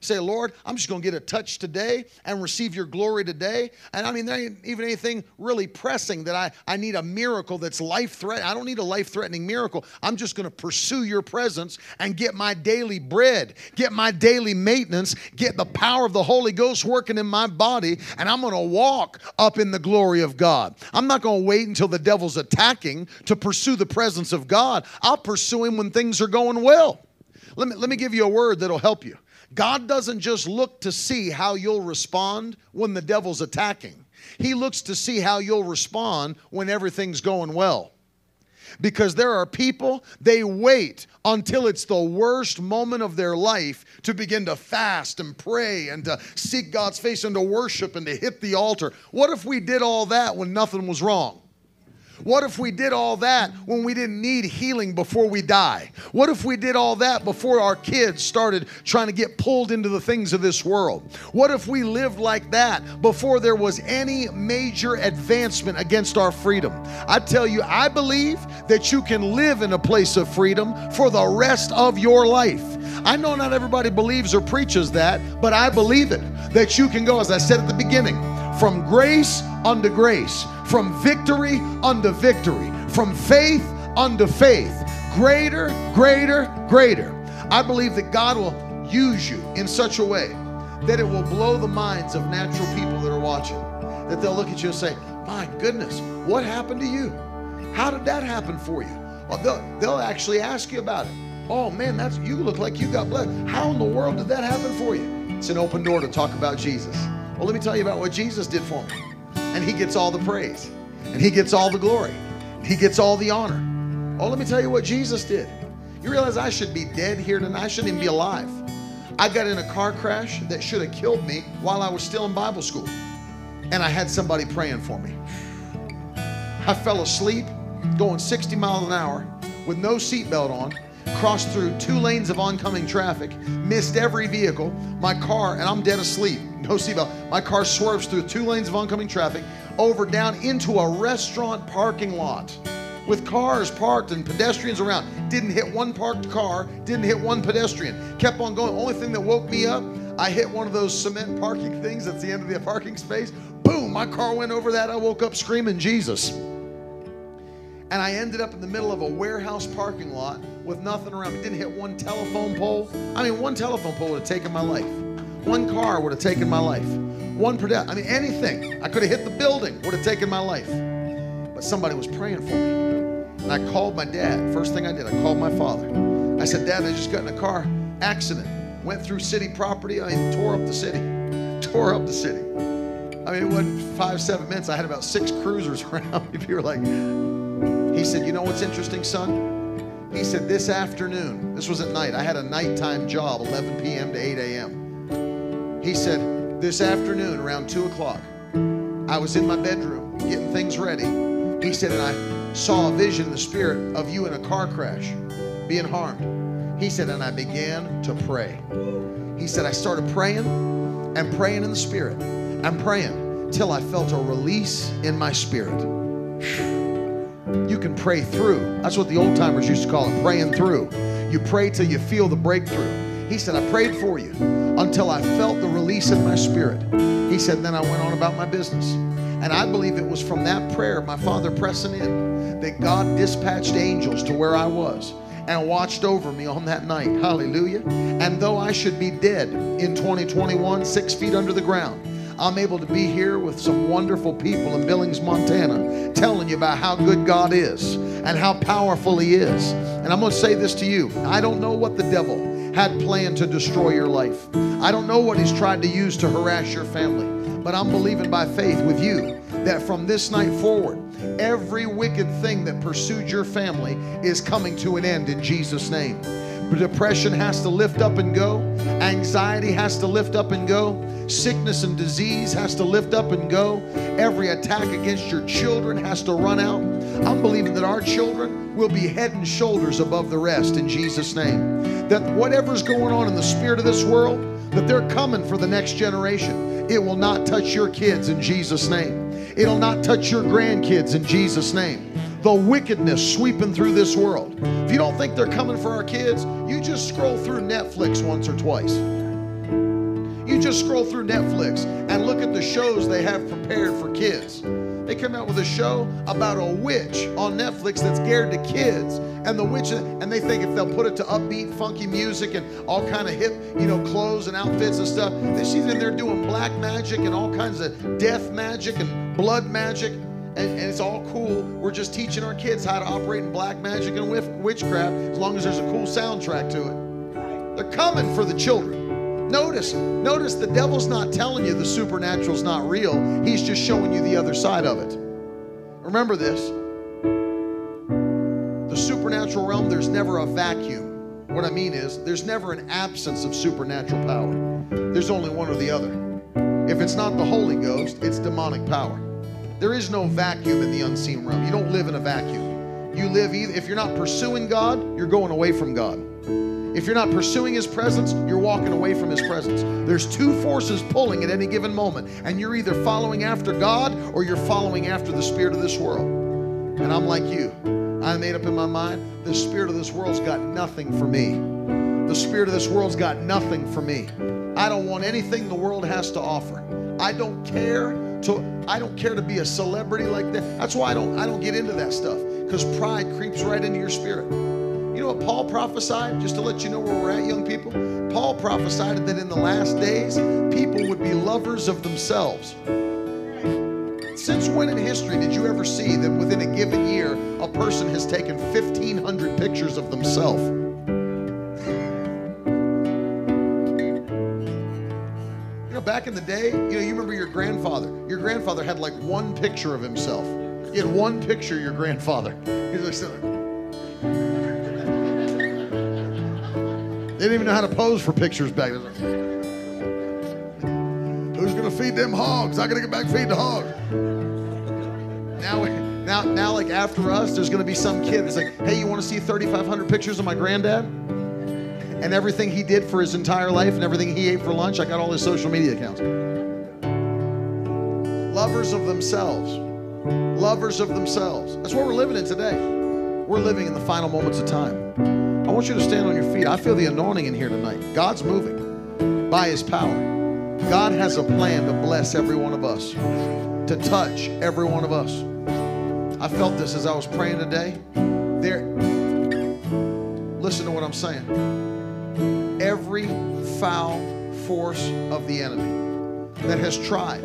Say, Lord, I'm just going to get a touch today and receive your glory today. And I mean, there ain't even anything really pressing that I, I need a miracle that's life threatening. I don't need a life threatening miracle. I'm just going to pursue your presence and get my daily bread, get my daily maintenance, get the power of the Holy Ghost working in my body, and I'm going to walk up in the glory of God. I'm not going to wait until the devil's attacking to pursue the presence of God. I'll pursue him when things are going well. Let me, let me give you a word that'll help you. God doesn't just look to see how you'll respond when the devil's attacking, He looks to see how you'll respond when everything's going well. Because there are people, they wait until it's the worst moment of their life to begin to fast and pray and to seek God's face and to worship and to hit the altar. What if we did all that when nothing was wrong? What if we did all that when we didn't need healing before we die? What if we did all that before our kids started trying to get pulled into the things of this world? What if we lived like that before there was any major advancement against our freedom? I tell you, I believe that you can live in a place of freedom for the rest of your life. I know not everybody believes or preaches that, but I believe it that you can go, as I said at the beginning, from grace unto grace, from victory unto victory, from faith unto faith. Greater, greater, greater. I believe that God will use you in such a way that it will blow the minds of natural people that are watching. That they'll look at you and say, My goodness, what happened to you? How did that happen for you? Well, they'll, they'll actually ask you about it. Oh man, that's you look like you got blessed. How in the world did that happen for you? It's an open door to talk about Jesus. Well, let me tell you about what Jesus did for me and he gets all the praise and he gets all the glory. and He gets all the honor. Oh, let me tell you what Jesus did. You realize I should be dead here tonight? I shouldn't even be alive. I got in a car crash that should have killed me while I was still in Bible school. And I had somebody praying for me. I fell asleep going 60 miles an hour with no seatbelt on, crossed through two lanes of oncoming traffic, missed every vehicle, my car, and I'm dead asleep no seatbelt. My car swerves through two lanes of oncoming traffic, over down into a restaurant parking lot with cars parked and pedestrians around. Didn't hit one parked car, didn't hit one pedestrian. Kept on going. Only thing that woke me up, I hit one of those cement parking things at the end of the parking space. Boom, my car went over that. I woke up screaming, Jesus. And I ended up in the middle of a warehouse parking lot with nothing around me. Didn't hit one telephone pole. I mean, one telephone pole would have taken my life. One car would have taken my life. One pedestrian, I mean, anything. I could have hit the building, would have taken my life. But somebody was praying for me. And I called my dad. First thing I did, I called my father. I said, Dad, I just got in a car accident. Went through city property. I mean, tore up the city. Tore up the city. I mean, it wasn't five, seven minutes. I had about six cruisers around me. People were like, he said, You know what's interesting, son? He said, This afternoon, this was at night. I had a nighttime job, 11 p.m. to 8 a.m. He said, This afternoon around 2 o'clock, I was in my bedroom getting things ready. He said, And I saw a vision in the spirit of you in a car crash being harmed. He said, And I began to pray. He said, I started praying and praying in the spirit and praying till I felt a release in my spirit. You can pray through. That's what the old timers used to call it praying through. You pray till you feel the breakthrough. He said, I prayed for you until I felt the release in my spirit. He said, then I went on about my business. And I believe it was from that prayer, my father pressing in, that God dispatched angels to where I was and watched over me on that night. Hallelujah. And though I should be dead in 2021, six feet under the ground, I'm able to be here with some wonderful people in Billings, Montana, telling you about how good God is and how powerful He is. And I'm going to say this to you I don't know what the devil had planned to destroy your life. I don't know what he's tried to use to harass your family, but I'm believing by faith with you that from this night forward, every wicked thing that pursued your family is coming to an end in Jesus' name Depression has to lift up and go. Anxiety has to lift up and go. Sickness and disease has to lift up and go. Every attack against your children has to run out. I'm believing that our children will be head and shoulders above the rest in Jesus' name. That whatever's going on in the spirit of this world, that they're coming for the next generation. It will not touch your kids in Jesus' name. It'll not touch your grandkids in Jesus' name the wickedness sweeping through this world. If you don't think they're coming for our kids, you just scroll through Netflix once or twice. You just scroll through Netflix and look at the shows they have prepared for kids. They come out with a show about a witch on Netflix that's geared to kids, and the witch, and they think if they'll put it to upbeat, funky music and all kind of hip, you know, clothes and outfits and stuff, that she's in there doing black magic and all kinds of death magic and blood magic and, and, it's all cool. We're just teaching our kids how to operate in black magic and witchcraft as long as there's a cool soundtrack to it. They're coming for the children. Notice, notice the devil's not telling you the supernatural's not real. He's just showing you the other side of it. Remember this. The supernatural realm, there's never a vacuum. What I mean is, there's never an absence of supernatural power. There's only one or the other. If it's not the Holy Ghost, it's demonic power. There is no vacuum in the unseen realm. You don't live in a vacuum. You live either, if you're not pursuing God, you're going away from God. If you're not pursuing His presence, you're walking away from His presence. There's two forces pulling at any given moment, and you're either following after God or you're following after the spirit of this world. And I'm like you. I made up in my mind the spirit of this world's got nothing for me. The spirit of this world's got nothing for me. I don't want anything the world has to offer. I don't care to I don't care to be a celebrity like that. That's why I don't I don't get into that stuff because pride creeps right into your spirit. You know what Paul prophesied? Just to let you know where we're at, young people. Paul prophesied that in the last days, people would be lovers of themselves. Since when in history did you ever see that within a given year, a person has taken 1,500 pictures of themselves? Back in the day, you know, you remember your grandfather. Your grandfather had like one picture of himself. He had one picture of your grandfather. He's like, they didn't even know how to pose for pictures back then. Who's gonna feed them hogs? I gotta get back and feed the hogs. Now, now, now, like after us, there's gonna be some kid that's like, "Hey, you want to see 3,500 pictures of my granddad?" And everything he did for his entire life and everything he ate for lunch. I got all his social media accounts. Lovers of themselves. Lovers of themselves. That's what we're living in today. We're living in the final moments of time. I want you to stand on your feet. I feel the anointing in here tonight. God's moving by his power. God has a plan to bless every one of us, to touch every one of us. I felt this as I was praying today. There, listen to what I'm saying every foul force of the enemy that has tried.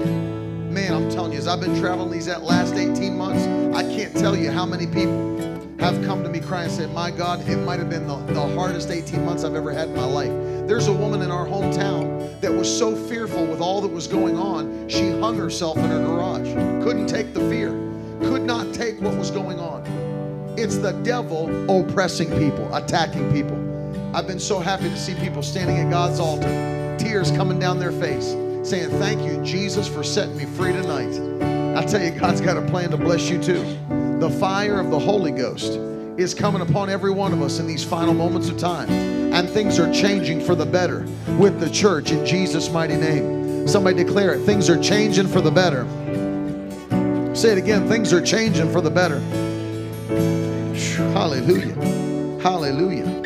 Man, I'm telling you, as I've been traveling these last 18 months, I can't tell you how many people have come to me crying and said, My God, it might have been the, the hardest 18 months I've ever had in my life. There's a woman in our hometown that was so fearful with all that was going on, she hung herself in her garage. Couldn't take the fear, could not take what was going on. It's the devil oppressing people, attacking people. I've been so happy to see people standing at God's altar, tears coming down their face, saying, Thank you, Jesus, for setting me free tonight. I tell you, God's got a plan to bless you too. The fire of the Holy Ghost is coming upon every one of us in these final moments of time. And things are changing for the better with the church in Jesus' mighty name. Somebody declare it. Things are changing for the better. Say it again. Things are changing for the better. Hallelujah. Hallelujah.